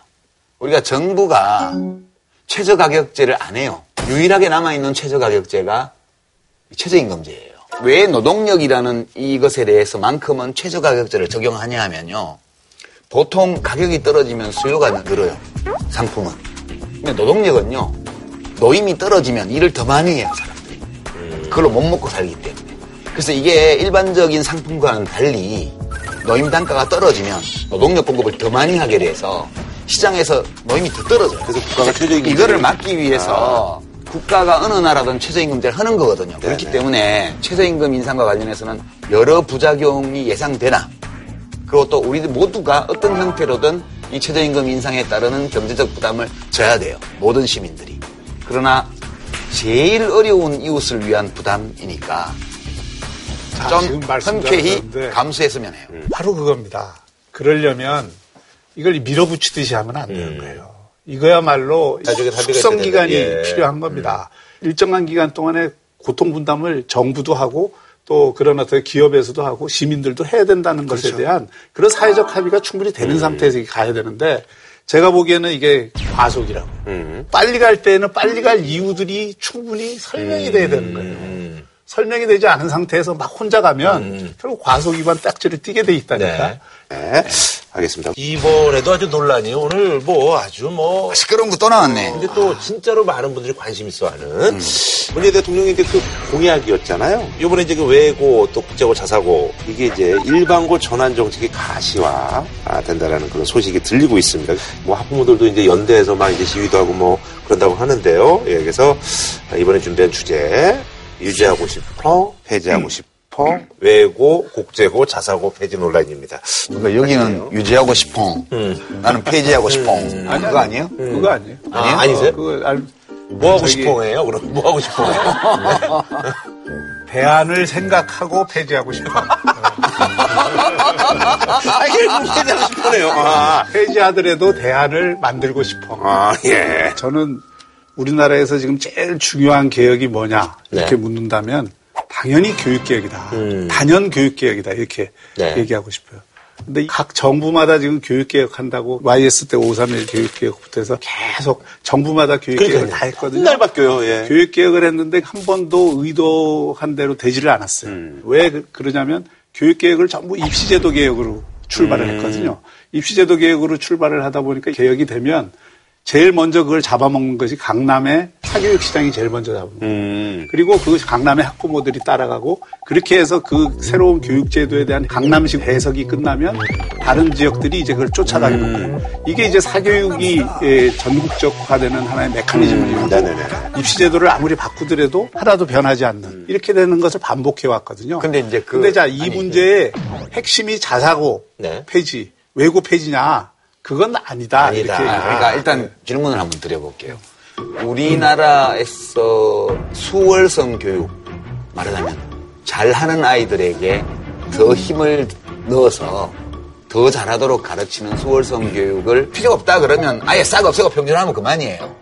우리가 정부가 최저가격제를 안 해요. 유일하게 남아있는 최저가격제가 최저임금제예요. 왜 노동력이라는 이것에 대해서만큼은 최저가격제를 적용하냐 하면요. 보통 가격이 떨어지면 수요가 늘어요. 상품은. 근데 노동력은요. 노임이 떨어지면 일을 더 많이 해요, 사람들이. 그걸로 못 먹고 살기 때문에. 그래서 이게 일반적인 상품과는 달리 노임 단가가 떨어지면 노동력 공급을 더 많이 하게 돼서 시장에서 노임이 더 떨어져요. 그래서 국가가 최저임금 이거를 막기 위해서 아. 국가가 어느 나라든 최저임금제를 하는 거거든요. 네네. 그렇기 때문에 최저임금 인상과 관련해서는 여러 부작용이 예상되나 그리고 또 우리들 모두가 어떤 형태로든 이 최저임금 인상에 따르는 경제적 부담을 져야 돼요. 모든 시민들이. 그러나 제일 어려운 이웃을 위한 부담이니까 자, 좀 흔쾌히 감수했으면 해요. 음. 바로 그겁니다. 그러려면 이걸 밀어붙이듯이 하면 안 되는 음. 거예요. 이거야말로 숙성 기간이 예. 필요한 겁니다. 음. 일정한 기간 동안에 고통 분담을 정부도 하고 또 그런 어떤 기업에서도 하고 시민들도 해야 된다는 그렇죠. 것에 대한 그런 사회적 합의가 충분히 되는 음. 상태에서 가야 되는데 제가 보기에는 이게 과속이라고. 음. 빨리 갈 때는 빨리 갈 이유들이 충분히 설명이 돼야 되는 거예요. 음. 설명이 되지 않은 상태에서 막 혼자 가면 음. 결국 과속 위반 딱지를 띄게 돼 있다니까. 네. 네. 알겠습니다. 이번에도 아주 논란이 오늘 뭐 아주 뭐 시끄러운 거 또 나왔네. 근데 또 진짜로 많은 분들이 관심 있어하는 음. 문재인 대통령이 이제 그 공약이었잖아요. 이번에 이제 그 외고 또 국제고 자사고 이게 이제 일반고 전환 정책이 가시화 된다라는 그런 소식이 들리고 있습니다. 뭐 학부모들도 이제 연대에서 막 이제 시위도 하고 뭐 그런다고 하는데요. 예, 그래서 이번에 준비한 주제 유지하고 싶어 폐지하고 싶어. 싶어 외고 국제고 자사고 폐지 논란입니다. 그러니까 여기는 유지하고 싶어. 음. 나는 폐지하고 싶어. 음. 아니, 그거 아니에요? 음. 그거 아니에요? 아니에요? 아, 니세요 그거 알... 뭐 하고 싶어해요? 그럼 뭐 하고 싶어해요? 대안을 생각하고 폐지하고 싶어. 아, 결국 폐지하고 싶어네요. 아. 폐지하더라도 대안을 만들고 싶어. 아, 예. 저는 우리나라에서 지금 제일 중요한 개혁이 뭐냐 이렇게 네. 묻는다면 당연히 교육개혁이다. 음. 단연 교육개혁이다. 이렇게 네. 얘기하고 싶어요. 근데 각 정부마다 지금 교육개혁 한다고 YS 때 531 교육개혁부터 해서 계속 정부마다 교육개혁을 다 했거든요. 날 바뀌어요. 예. 교육개혁을 했는데 한 번도 의도한 대로 되지를 않았어요. 음. 왜 그, 그러냐면 교육개혁을 전부 입시제도 개혁으로 출발을 음. 했거든요. 입시제도 개혁으로 출발을 하다 보니까 개혁이 되면 제일 먼저 그걸 잡아먹는 것이 강남의 사교육 시장이 제일 먼저 잡아먹는 음. 그리고 그 강남의 학부모들이 따라가고 그렇게 해서 그 새로운 교육제도에 대한 강남식 해석이 끝나면 다른 지역들이 이제 그걸 쫓아가게 음. 되고 이게 이제 사교육이 예, 전국적화되는 하나의 메커니즘을 음. 입시제도를 아무리 바꾸더라도 하나도 변하지 않는 음. 이렇게 되는 것을 반복해 왔거든요. 근데 이제 그 근데 자이 문제의 핵심이 자사고 네. 폐지, 외고 폐지냐 그건 아니다. 아니다. 이렇게 그러니까 일단 질문을 한번 드려볼게요. 우리나라에서 수월성 교육 말하자면 잘하는 아이들에게 더 힘을 넣어서 더 잘하도록 가르치는 수월성 교육을 필요 없다 그러면 아예 싹 없애고 평준하면 그만이에요.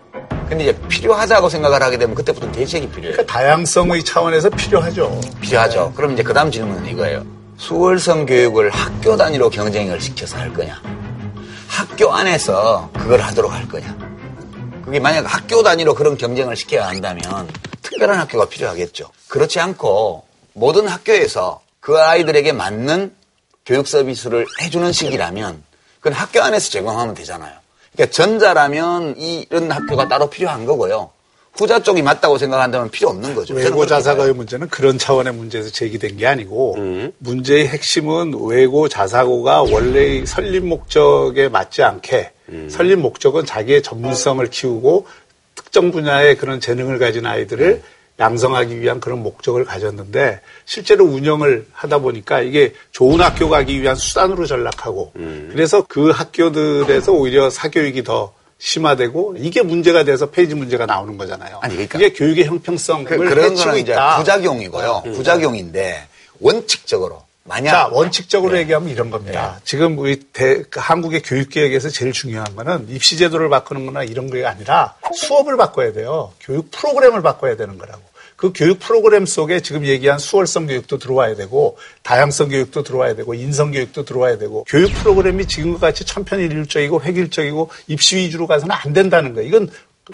근데 이제 필요하다고 생각을 하게 되면 그때부터 대책이 필요해요. 그러니까 다양성의 차원에서 필요하죠. 필요하죠. 네. 그럼 이제 그 다음 질문은 이거예요. 수월성 교육을 학교 단위로 경쟁을 시켜서 할 거냐? 학교 안에서 그걸 하도록 할 거냐. 그게 만약 학교 단위로 그런 경쟁을 시켜야 한다면 특별한 학교가 필요하겠죠. 그렇지 않고 모든 학교에서 그 아이들에게 맞는 교육 서비스를 해주는 식이라면 그건 학교 안에서 제공하면 되잖아요. 그러니까 전자라면 이런 학교가 따로 필요한 거고요. 후자 쪽이 맞다고 생각한다면 필요 없는 거죠. 외고 자사고의 문제는 그런 차원의 문제에서 제기된 게 아니고 음. 문제의 핵심은 외고 자사고가 원래의 설립 목적에 맞지 않게 음. 설립 목적은 자기의 전문성을 키우고 특정 분야의 그런 재능을 가진 아이들을 음. 양성하기 위한 그런 목적을 가졌는데 실제로 운영을 하다 보니까 이게 좋은 학교 가기 위한 수단으로 전락하고 음. 그래서 그 학교들에서 오히려 사교육이 더 심화되고 이게 문제가 돼서 폐지 문제가 나오는 거잖아요. 아니, 그러니까 이게 교육의 형평성을 그, 그런 이제 있다. 부작용이고요. 음. 부작용인데 원칙적으로 만약 자 원칙적으로 네. 얘기하면 이런 겁니다. 네. 지금 우리 대, 그 한국의 교육 계획에서 제일 중요한 거는 입시 제도를 바꾸는 거나 이런 게 아니라 수업을 바꿔야 돼요. 교육 프로그램을 바꿔야 되는 거라고. 그 교육 프로그램 속에 지금 얘기한 수월성 교육도 들어와야 되고 다양성 교육도 들어와야 되고 인성 교육도 들어와야 되고 교육 프로그램이 지금과 같이 천편일률적이고 획일적이고 입시 위주로 가서는 안 된다는 거예요. 이건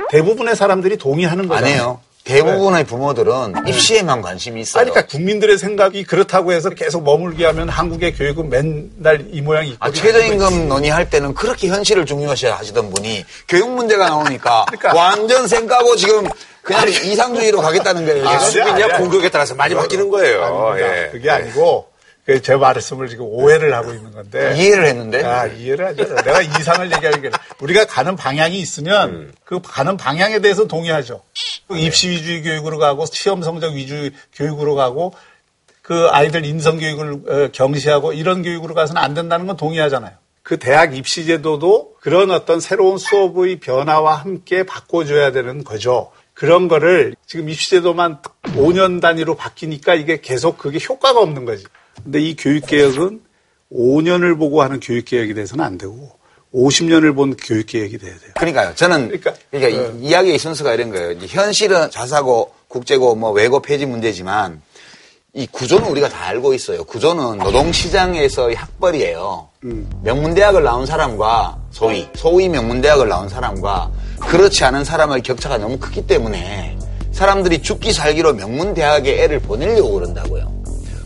대부분의 사람들이 동의하는 거예요. 아니에요. 대부분의 부모들은 네. 입시에만 관심이 있어요. 그러니까 국민들의 생각이 그렇다고 해서 계속 머물게 하면 한국의 교육은 맨날 이 모양이 있고. 아, 최저임금 논의할 때는 그렇게 현실을 중요시 하시던 분이 교육 문제가 나오니까 그러니까. 완전 생각하고 지금 그냥 아니, 이상주의로 가겠다는 거예요. 아, 수빈이야 공격에 따라서 많이 바뀌는 거예요. 예. 그게 아니고 그제 말씀을 지금 오해를 하고 있는 건데 이해를 했는데 아 이해를 하죠. 내가 이상을 얘기하는 게 우리가 가는 방향이 있으면 음. 그 가는 방향에 대해서 동의하죠. 입시 위주의 교육으로 가고 시험 성적 위주 교육으로 가고 그 아이들 인성 교육을 어, 경시하고 이런 교육으로 가서는 안 된다는 건 동의하잖아요. 그 대학 입시 제도도 그런 어떤 새로운 수업의 변화와 함께 바꿔줘야 되는 거죠. 그런 거를 지금 입시제도만 5년 단위로 바뀌니까 이게 계속 그게 효과가 없는 거지. 근데 이 교육개혁은 5년을 보고 하는 교육개혁이 돼서는 안 되고 50년을 본 교육개혁이 돼야 돼요. 그러니까요. 저는 그러니까, 그러니까 네. 이야기의 순서가 이런 거예요. 현실은 자사고, 국제고, 뭐 외고 폐지 문제지만 이 구조는 우리가 다 알고 있어요. 구조는 노동시장에서의 학벌이에요. 음. 명문대학을 나온 사람과 소위, 소위 명문대학을 나온 사람과 그렇지 않은 사람의 격차가 너무 크기 때문에 사람들이 죽기 살기로 명문 대학에 애를 보내려고 그런다고요.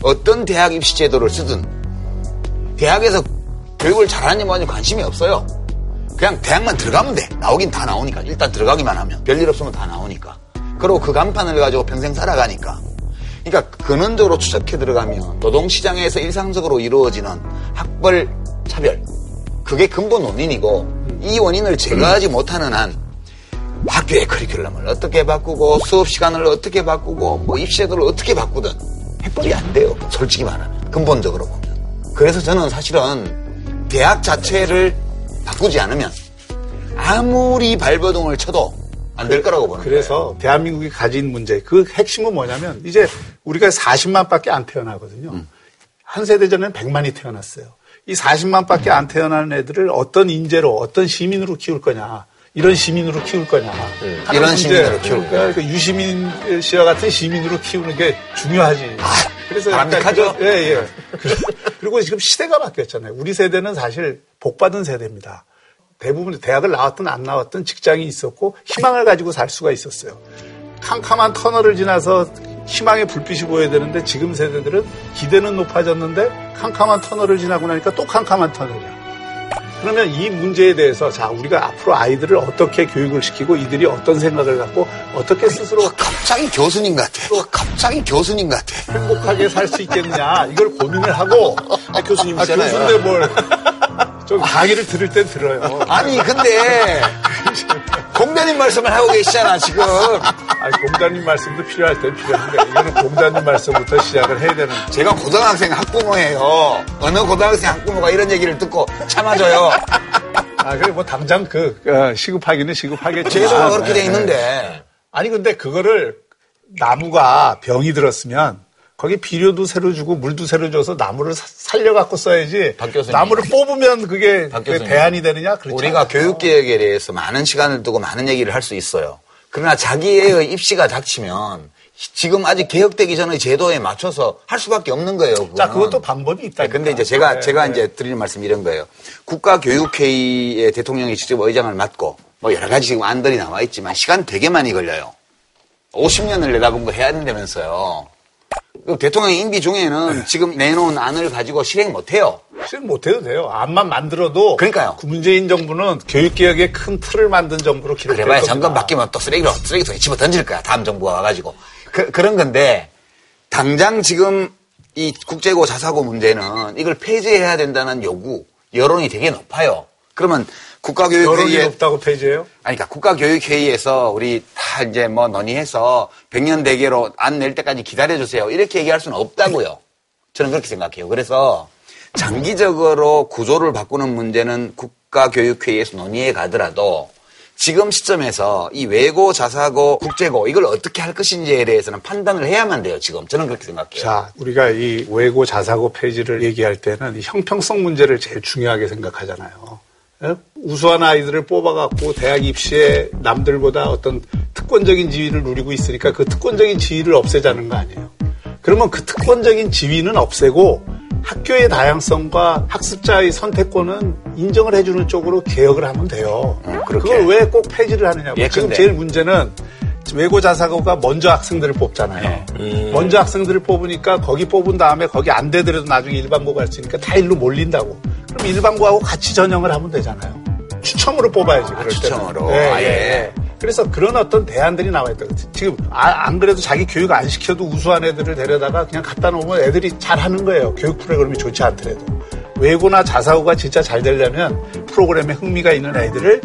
어떤 대학 입시 제도를 쓰든 대학에서 교육을 잘하는 뭐니 관심이 없어요. 그냥 대학만 들어가면 돼. 나오긴 다 나오니까. 일단 들어가기만 하면. 별일 없으면 다 나오니까. 그리고 그 간판을 가지고 평생 살아가니까. 그러니까 근원적으로 추적해 들어가면 노동시장에서 일상적으로 이루어지는 학벌 차별. 그게 근본 원인이고 이 원인을 제거하지 못하는 한 학교의 커리큘럼을 어떻게 바꾸고 수업 시간을 어떻게 바꾸고 뭐 입시제도를 어떻게 바꾸든 해법이 안 돼요. 솔직히 말하면 근본적으로 보면. 그래서 저는 사실은 대학 자체를 바꾸지 않으면 아무리 발버둥을 쳐도 안 될 거라고 보는 그래서 거예요. 대한민국이 가진 문제 그 핵심은 뭐냐면 이제 우리가 40만밖에 안 태어나거든요. 음. 한 세대 전에는 100만이 태어났어요. 이 40만밖에 안 태어나는 애들을 어떤 인재로 어떤 시민으로 키울 거냐. 이런 시민으로 키울 거냐. 음, 이런 시민으로 키울 거냐. 그러니까 유시민 씨와 같은 시민으로 키우는 게 중요하지. 아, 그래서 바람직하죠? 예, 예. 그리고 지금 시대가 바뀌었잖아요. 우리 세대는 사실 복받은 세대입니다. 대부분 대학을 나왔든 안 나왔든 직장이 있었고 희망을 가지고 살 수가 있었어요. 캄캄한 터널을 지나서 희망의 불빛이 보여야 되는데 지금 세대들은 기대는 높아졌는데 캄캄한 터널을 지나고 나니까 또 캄캄한 터널이야. 그러면 이 문제에 대해서 자 우리가 앞으로 아이들을 어떻게 교육을 시키고 이들이 어떤 생각을 갖고 어떻게 스스로 아, 갑자기 교수님 같아. 아, 갑자기 교수님 같아. 행복하게 살 수 있겠냐 이걸 고민을 하고 아, 교수님이잖아요. 아, 교수인데 뭘. 좀 강의를 들을 땐 들어요. 아니 근데 공자님 말씀을 하고 계시잖아 지금. 아니 공자님 말씀도 필요할 땐 필요한데 이거는 공자님 말씀부터 시작을 해야 되는. 제가 고등학생 학부모예요. 어느 고등학생 학부모가 이런 얘기를 듣고 참아줘요. 아 그래 뭐 당장 그 어, 시급하기는 시급하겠지. 제도가 그렇게 돼 있는데. 아니 근데 그거를 나무가 병이 들었으면 거기 비료도 새로 주고 물도 새로 줘서 나무를 살려갖고 써야지. 나무를 뽑으면 그게 대안이 되느냐? 그렇지 우리가 교육개혁에 대해서 많은 시간을 두고 많은 얘기를 할 수 있어요. 그러나 자기의 입시가 닥치면 지금 아직 개혁되기 전의 제도에 맞춰서 할 수밖에 없는 거예요. 그거는. 자, 그것도 방법이 있다. 근데 이제 제가 네, 제가 네. 이제 드리는 말씀 이런 거예요. 국가교육회의에 대통령이 직접 의장을 맡고 뭐 여러 가지 지금 안들이 나와 있지만 시간 되게 많이 걸려요. 50년을 내다본 거 해야 된다면서요. 그 대통령 임기 중에는 네. 지금 내놓은 안을 가지고 실행 못해요. 실행 못해도 돼요. 안만 만들어도. 그러니까요. 문재인 정부는 교육개혁의 큰 틀을 만든 정부로 기록될 그래봐야 정권 바뀌면 또 쓰레기로, 쓰레기통에 집어 던질 거야. 다음 정부가 와가지고. 그, 그런 건데, 당장 지금 이 국제고 자사고 문제는 이걸 폐지해야 된다는 요구, 여론이 되게 높아요. 그러면 국가교육회의에 여론이 높다고 폐지해요? 아니, 그러니까 국가교육회의에서 우리 다 이제 뭐 논의해서 100년 대계로 안 낼 때까지 기다려 주세요. 이렇게 얘기할 수는 없다고요. 저는 그렇게 생각해요. 그래서 장기적으로 구조를 바꾸는 문제는 국가교육회의에서 논의해 가더라도 지금 시점에서 이 외고, 자사고, 국제고 이걸 어떻게 할 것인지에 대해서는 판단을 해야만 돼요. 지금 저는 그렇게 생각해요. 자, 우리가 이 외고, 자사고 폐지를 얘기할 때는 형평성 문제를 제일 중요하게 생각하잖아요. 예? 우수한 아이들을 뽑아갖고 대학 입시에 남들보다 어떤 특권적인 지위를 누리고 있으니까 그 특권적인 지위를 없애자는 거 아니에요. 그러면 그 특권적인 지위는 없애고 학교의 다양성과 학습자의 선택권은 인정을 해주는 쪽으로 개혁을 하면 돼요. 음, 그걸 왜 꼭 폐지를 하느냐고. 예, 지금 제일 문제는 외고 자사고가 먼저 학생들을 뽑잖아요. 네. 음. 먼저 학생들을 뽑으니까 거기 뽑은 다음에 거기 안 되더라도 나중에 일반고 갈 수 있으니까 다 일로 몰린다고. 그럼 일반고하고 같이 전형을 하면 되잖아요. 추첨으로 뽑아야지. 아, 추첨으로. 네, 아, 예. 예. 그래서 그런 어떤 대안들이 나와 있다. 지금 아, 안 그래도 자기 교육 안 시켜도 우수한 애들을 데려다가 그냥 갖다 놓으면 애들이 잘하는 거예요. 교육 프로그램이 좋지 않더라도. 외고나 자사고가 진짜 잘 되려면 프로그램에 흥미가 있는 애들을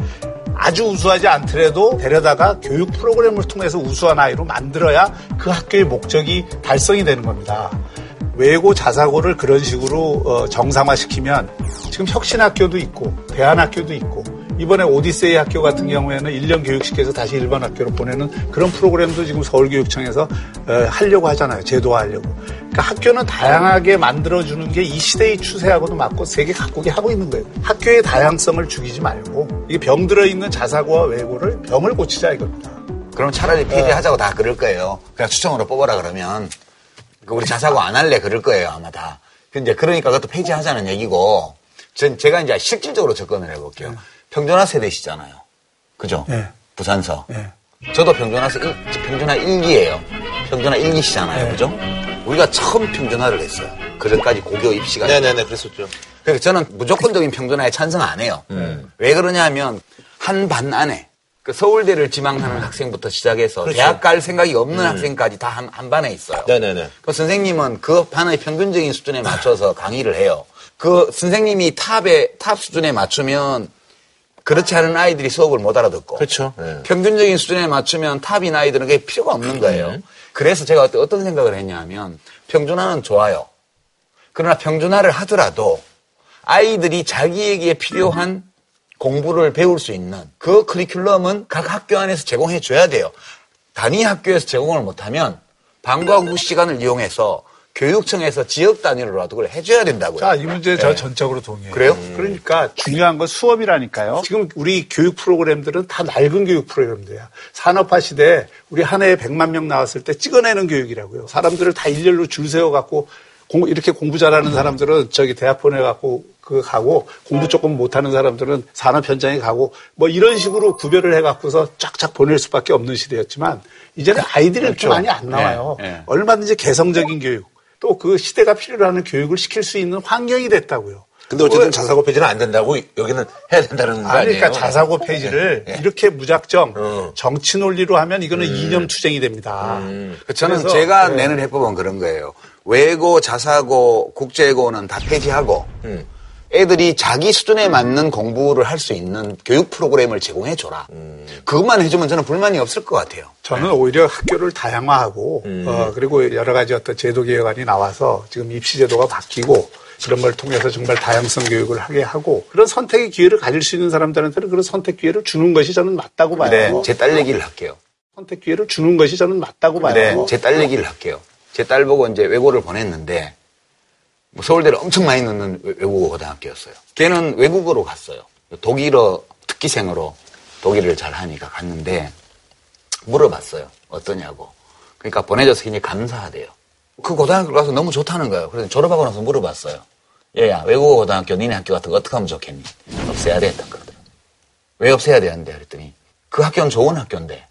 아주 우수하지 않더라도 데려다가 교육 프로그램을 통해서 우수한 아이로 만들어야 그 학교의 목적이 달성이 되는 겁니다. 외고 자사고를 그런 식으로 어, 정상화시키면 지금 혁신학교도 있고 대안학교도 있고 이번에 오디세이 학교 같은 경우에는 1년 교육시켜서 다시 일반 학교로 보내는 그런 프로그램도 지금 서울교육청에서 어, 하려고 하잖아요. 제도화하려고. 그러니까 학교는 다양하게 만들어주는 게 이 시대의 추세하고도 맞고 세계 각국이 하고 있는 거예요. 학교의 다양성을 죽이지 말고 이게 병 들어있는 자사고와 외고를 병을 고치자 이겁니다. 그럼 차라리 폐지하자고 다 그럴 거예요. 그냥 추천으로 뽑아라 그러면 그 우리 자사고 안 할래 그럴 거예요 아마 다. 근데 그러니까 그것도 폐지하자는 얘기고 전 제가 이제 실질적으로 접근을 해볼게요. 네. 평준화 세대시잖아요. 그죠? 네. 부산서. 네. 저도 평준화서 일, 평준화 1기예요. 평준화 1기시잖아요. 그죠? 우리가 처음 평준화를 했어요. 그 전까지 고교 입시가. 네네네, 그랬었죠. 그래서 저는 무조건적인 평준화에 찬성 안 해요. 음. 왜 그러냐면 한 반 안에 그 서울대를 지망하는 학생부터 시작해서 그렇죠. 대학 갈 생각이 없는 음. 학생까지 다 한 한 반에 있어요. 네네네. 그 선생님은 그 반의 평균적인 수준에 맞춰서 강의를 해요. 그 선생님이 탑에 탑 수준에 맞추면 그렇지 않은 아이들이 수업을 못 알아듣고 그렇죠. 네. 평균적인 수준에 맞추면 탑인 아이들은 그게 필요가 없는 거예요. 네. 그래서 제가 어떤 생각을 했냐면 평준화는 좋아요. 그러나 평준화를 하더라도 아이들이 자기에게 필요한 공부를 배울 수 있는 그 커리큘럼은 각 학교 안에서 제공해 줘야 돼요. 단위 학교에서 제공을 못하면 방과 후 시간을 이용해서 교육청에서 지역 단위로라도 그걸 해줘야 된다고요. 자, 이 문제 저 네. 전적으로 동의해요. 그래요? 음. 그러니까 중요한 건 수업이라니까요. 지금 우리 교육 프로그램들은 다 낡은 교육 프로그램들이야. 산업화 시대에 우리 한 해에 100만 명 나왔을 때 찍어내는 교육이라고요. 사람들을 다 일렬로 줄 세워갖고 공, 이렇게 공부 잘하는 사람들은 저기 대학 보내갖고 그 가고 공부 조금 못하는 사람들은 산업 현장에 가고 뭐 이런 식으로 구별을 해갖고서 쫙쫙 보낼 수밖에 없는 시대였지만 이제는 아이들이 그렇죠. 많이 안 나와요. 네, 네. 얼마든지 개성적인 교육 또 그 시대가 필요로 하는 교육을 시킬 수 있는 환경이 됐다고요. 근데 어쨌든 자사고 폐지는 안 된다고 여기는 해야 된다는 거 아니 에요? 그러니까 자사고 폐지를 네. 이렇게 무작정 어. 정치 논리로 하면 이거는 음. 이념 투쟁이 됩니다. 음. 저는 제가 네. 내는 해법은 그런 거예요. 외고, 자사고, 국제고는 다 폐지하고 음. 애들이 자기 수준에 맞는 공부를 할 수 있는 교육 프로그램을 제공해 줘라. 음. 그것만 해주면 저는 불만이 없을 것 같아요. 저는 오히려 학교를 다양화하고 음. 어, 그리고 여러 가지 어떤 제도 개혁안이 나와서 지금 입시 제도가 바뀌고 이런 걸 통해서 정말 다양성 교육을 하게 하고 그런 선택의 기회를 가질 수 있는 사람들한테는 그런 선택 기회를 주는 것이 저는 맞다고 봐요. 네, 제딸 얘기를 할게요. 선택 기회를 주는 것이 저는 맞다고 봐요. 네, 제딸 얘기를 할게요. 제 딸 보고 이제 외고를 보냈는데 뭐 서울대를 엄청 많이 넣는 외국어 고등학교였어요. 걔는 외국어로 갔어요. 독일어 특기생으로 독일을 잘 하니까 갔는데 물어봤어요. 어떠냐고. 그러니까 보내줘서 굉장히 감사하대요. 그 고등학교 가서 너무 좋다는 거예요. 그래서 졸업하고 나서 물어봤어요. 얘야, 외국어 고등학교 니네 학교 같은 거 어떻게 하면 좋겠니? 없애야 되겠다 그러더라고요. 왜 없애야 되는데? 그랬더니 그 학교는 좋은 학교인데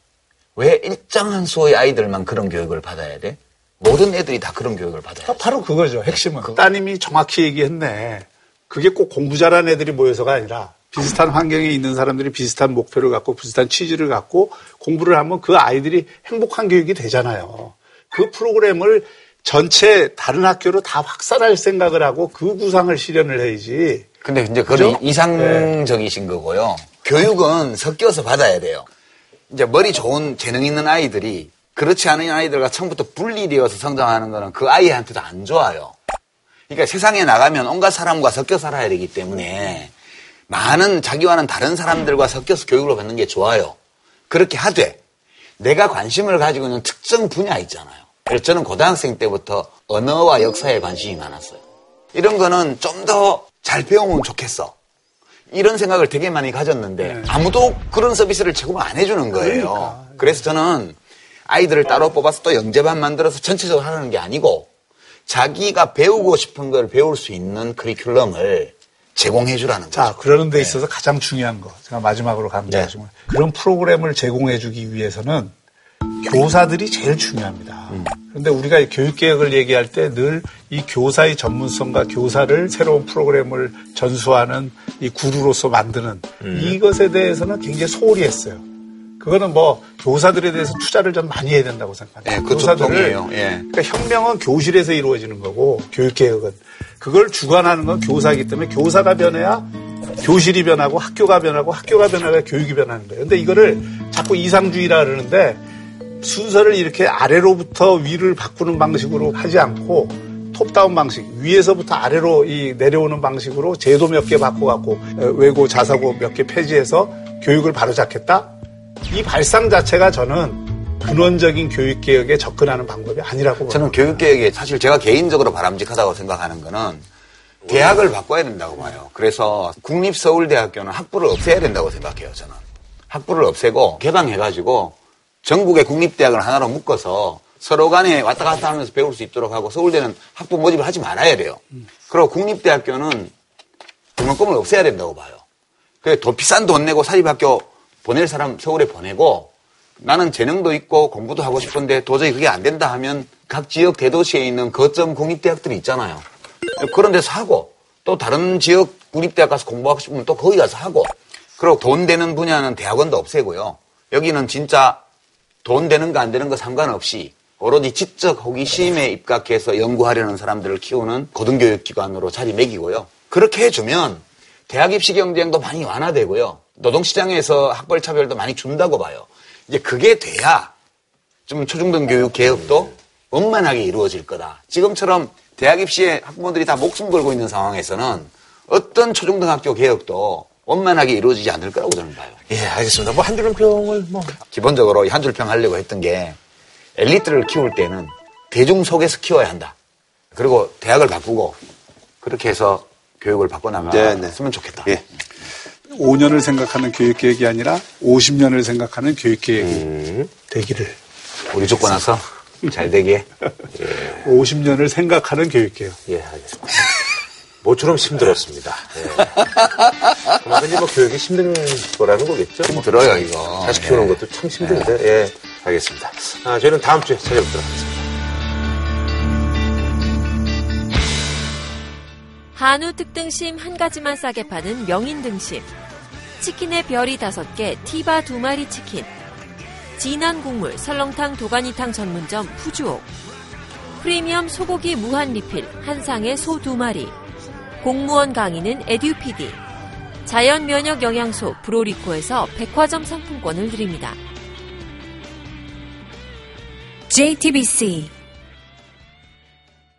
왜 일정한 수의 아이들만 그런 교육을 받아야 돼? 모든 애들이 다 그런 교육을 받아야 돼. 바로 그거죠. 핵심은. 그... 따님이 정확히 얘기했네. 그게 꼭 공부 잘하는 애들이 모여서가 아니라 비슷한 환경에 있는 사람들이 비슷한 목표를 갖고 비슷한 취지를 갖고 공부를 하면 그 아이들이 행복한 교육이 되잖아요. 그 프로그램을 전체 다른 학교로 다 확산할 생각을 하고 그 구상을 실현을 해야지. 근데 이제 그건 이상적이신 네. 거고요. 교육은 섞여서 받아야 돼요. 이제 머리 좋은 재능 있는 아이들이 그렇지 않은 아이들과 처음부터 분리되어서 성장하는 거는 그 아이한테도 안 좋아요. 그러니까 세상에 나가면 온갖 사람과 섞여 살아야 되기 때문에 많은 자기와는 다른 사람들과 섞여서 교육을 받는 게 좋아요. 그렇게 하되 내가 관심을 가지고 있는 특정 분야 있잖아요. 그래서 저는 고등학생 때부터 언어와 역사에 관심이 많았어요. 이런 거는 좀 더 잘 배우면 좋겠어. 이런 생각을 되게 많이 가졌는데 네. 아무도 그런 서비스를 제공 안 해주는 거예요. 그러니까. 그래서 저는 아이들을 따로 뽑아서 또 영재반 만들어서 전체적으로 하는 게 아니고 자기가 배우고 싶은 걸 배울 수 있는 커리큘럼을 제공해 주라는 거죠. 자, 그러는 데 네. 있어서 네. 가장 중요한 거. 제가 마지막으로 갑니다. 네. 그런 프로그램을 제공해 주기 위해서는 교사들이 제일 중요합니다. 음. 그런데 우리가 교육개혁을 얘기할 때 늘 이 교사의 전문성과 교사를 새로운 프로그램을 전수하는 이 구루로서 만드는 음. 이것에 대해서는 굉장히 소홀히 했어요. 그거는 뭐 교사들에 대해서 투자를 좀 많이 해야 된다고 생각합니다. 예, 교사들을 예. 그러니까 혁명은 교실에서 이루어지는 거고 교육 개혁은 그걸 주관하는 건 교사이기 때문에 교사가 변해야 교실이 변하고 학교가 변하고 학교가 변하야 교육이 변하는 거예요. 근데 이거를 자꾸 이상주의라 그러는데 순서를 이렇게 아래로부터 위를 바꾸는 방식으로 하지 않고 톱다운 방식, 위에서부터 아래로 이 내려오는 방식으로 제도 몇 개 바꿔갖고 외고 자사고 몇 개 폐지해서 교육을 바로잡겠다? 이 발상 자체가 저는 근원적인 교육개혁에 접근하는 방법이 아니라고 저는 교육개혁에 사실 제가 개인적으로 바람직하다고 생각하는 거는 대학을 바꿔야 된다고 봐요. 그래서 국립서울대학교는 학부를 없애야 된다고 생각해요, 저는. 학부를 없애고 개방해가지고 전국의 국립대학을 하나로 묶어서 서로 간에 왔다 갔다 하면서 배울 수 있도록 하고 서울대는 학부 모집을 하지 말아야 돼요. 그리고 국립대학교는 등록금을 없애야 된다고 봐요. 그래 더 비싼 돈 내고 사립학교 보낼 사람 서울에 보내고 나는 재능도 있고 공부도 하고 싶은데 도저히 그게 안 된다 하면 각 지역 대도시에 있는 거점 국립대학들이 있잖아요. 그런 데서 하고 또 다른 지역 국립대학 가서 공부하고 싶으면 또 거기 가서 하고 그리고 돈 되는 분야는 대학원도 없애고요. 여기는 진짜 돈 되는 거 안 되는 거 상관없이 오로지 지적 호기심에 입각해서 연구하려는 사람들을 키우는 고등교육기관으로 자리 매기고요. 그렇게 해주면 대학 입시 경쟁도 많이 완화되고요. 노동시장에서 학벌 차별도 많이 준다고 봐요. 이제 그게 돼야 좀 초중등 교육 개혁도 원만하게 이루어질 거다. 지금처럼 대학 입시에 학부모들이 다 목숨 걸고 있는 상황에서는 어떤 초중등학교 개혁도 원만하게 이루어지지 않을 거라고 저는 봐요. 예, 알겠습니다. 뭐 한 줄 평을 뭐 기본적으로 한 줄 평 하려고 했던 게 엘리트를 키울 때는 대중 속에서 키워야 한다. 그리고 대학을 바꾸고 그렇게 해서 교육을 바꿔나가면 네, 네. 좋겠다. 예. 5년을 생각하는 교육계획이 아니라 50년을 생각하는 교육계획이 음. 되기를. 우리 조건 나서? 잘 되게. 예. 50년을 생각하는 교육이에요. 예, 알겠습니다. 모처럼 힘들었습니다. 예. 그만큼 이제 뭐 교육이 힘든 거라는 거겠죠? 힘들어요, 이거. 자식 키우는 것도 참 힘든데, 예. 예. 알겠습니다. 아, 저희는 다음 주에 찾아뵙도록 하겠습니다. 한우 특등심 한 가지만 싸게 파는 명인 등심. 치킨의 별이 다섯 개, 티바 두 마리 치킨. 진한 국물 설렁탕 도가니탕 전문점 푸주옥. 프리미엄 소고기 무한 리필 한상의 소두 마리. 공무원 강의는 에듀피디. 자연 면역 영양소 브로리코에서 백화점 상품권을 드립니다. JTBC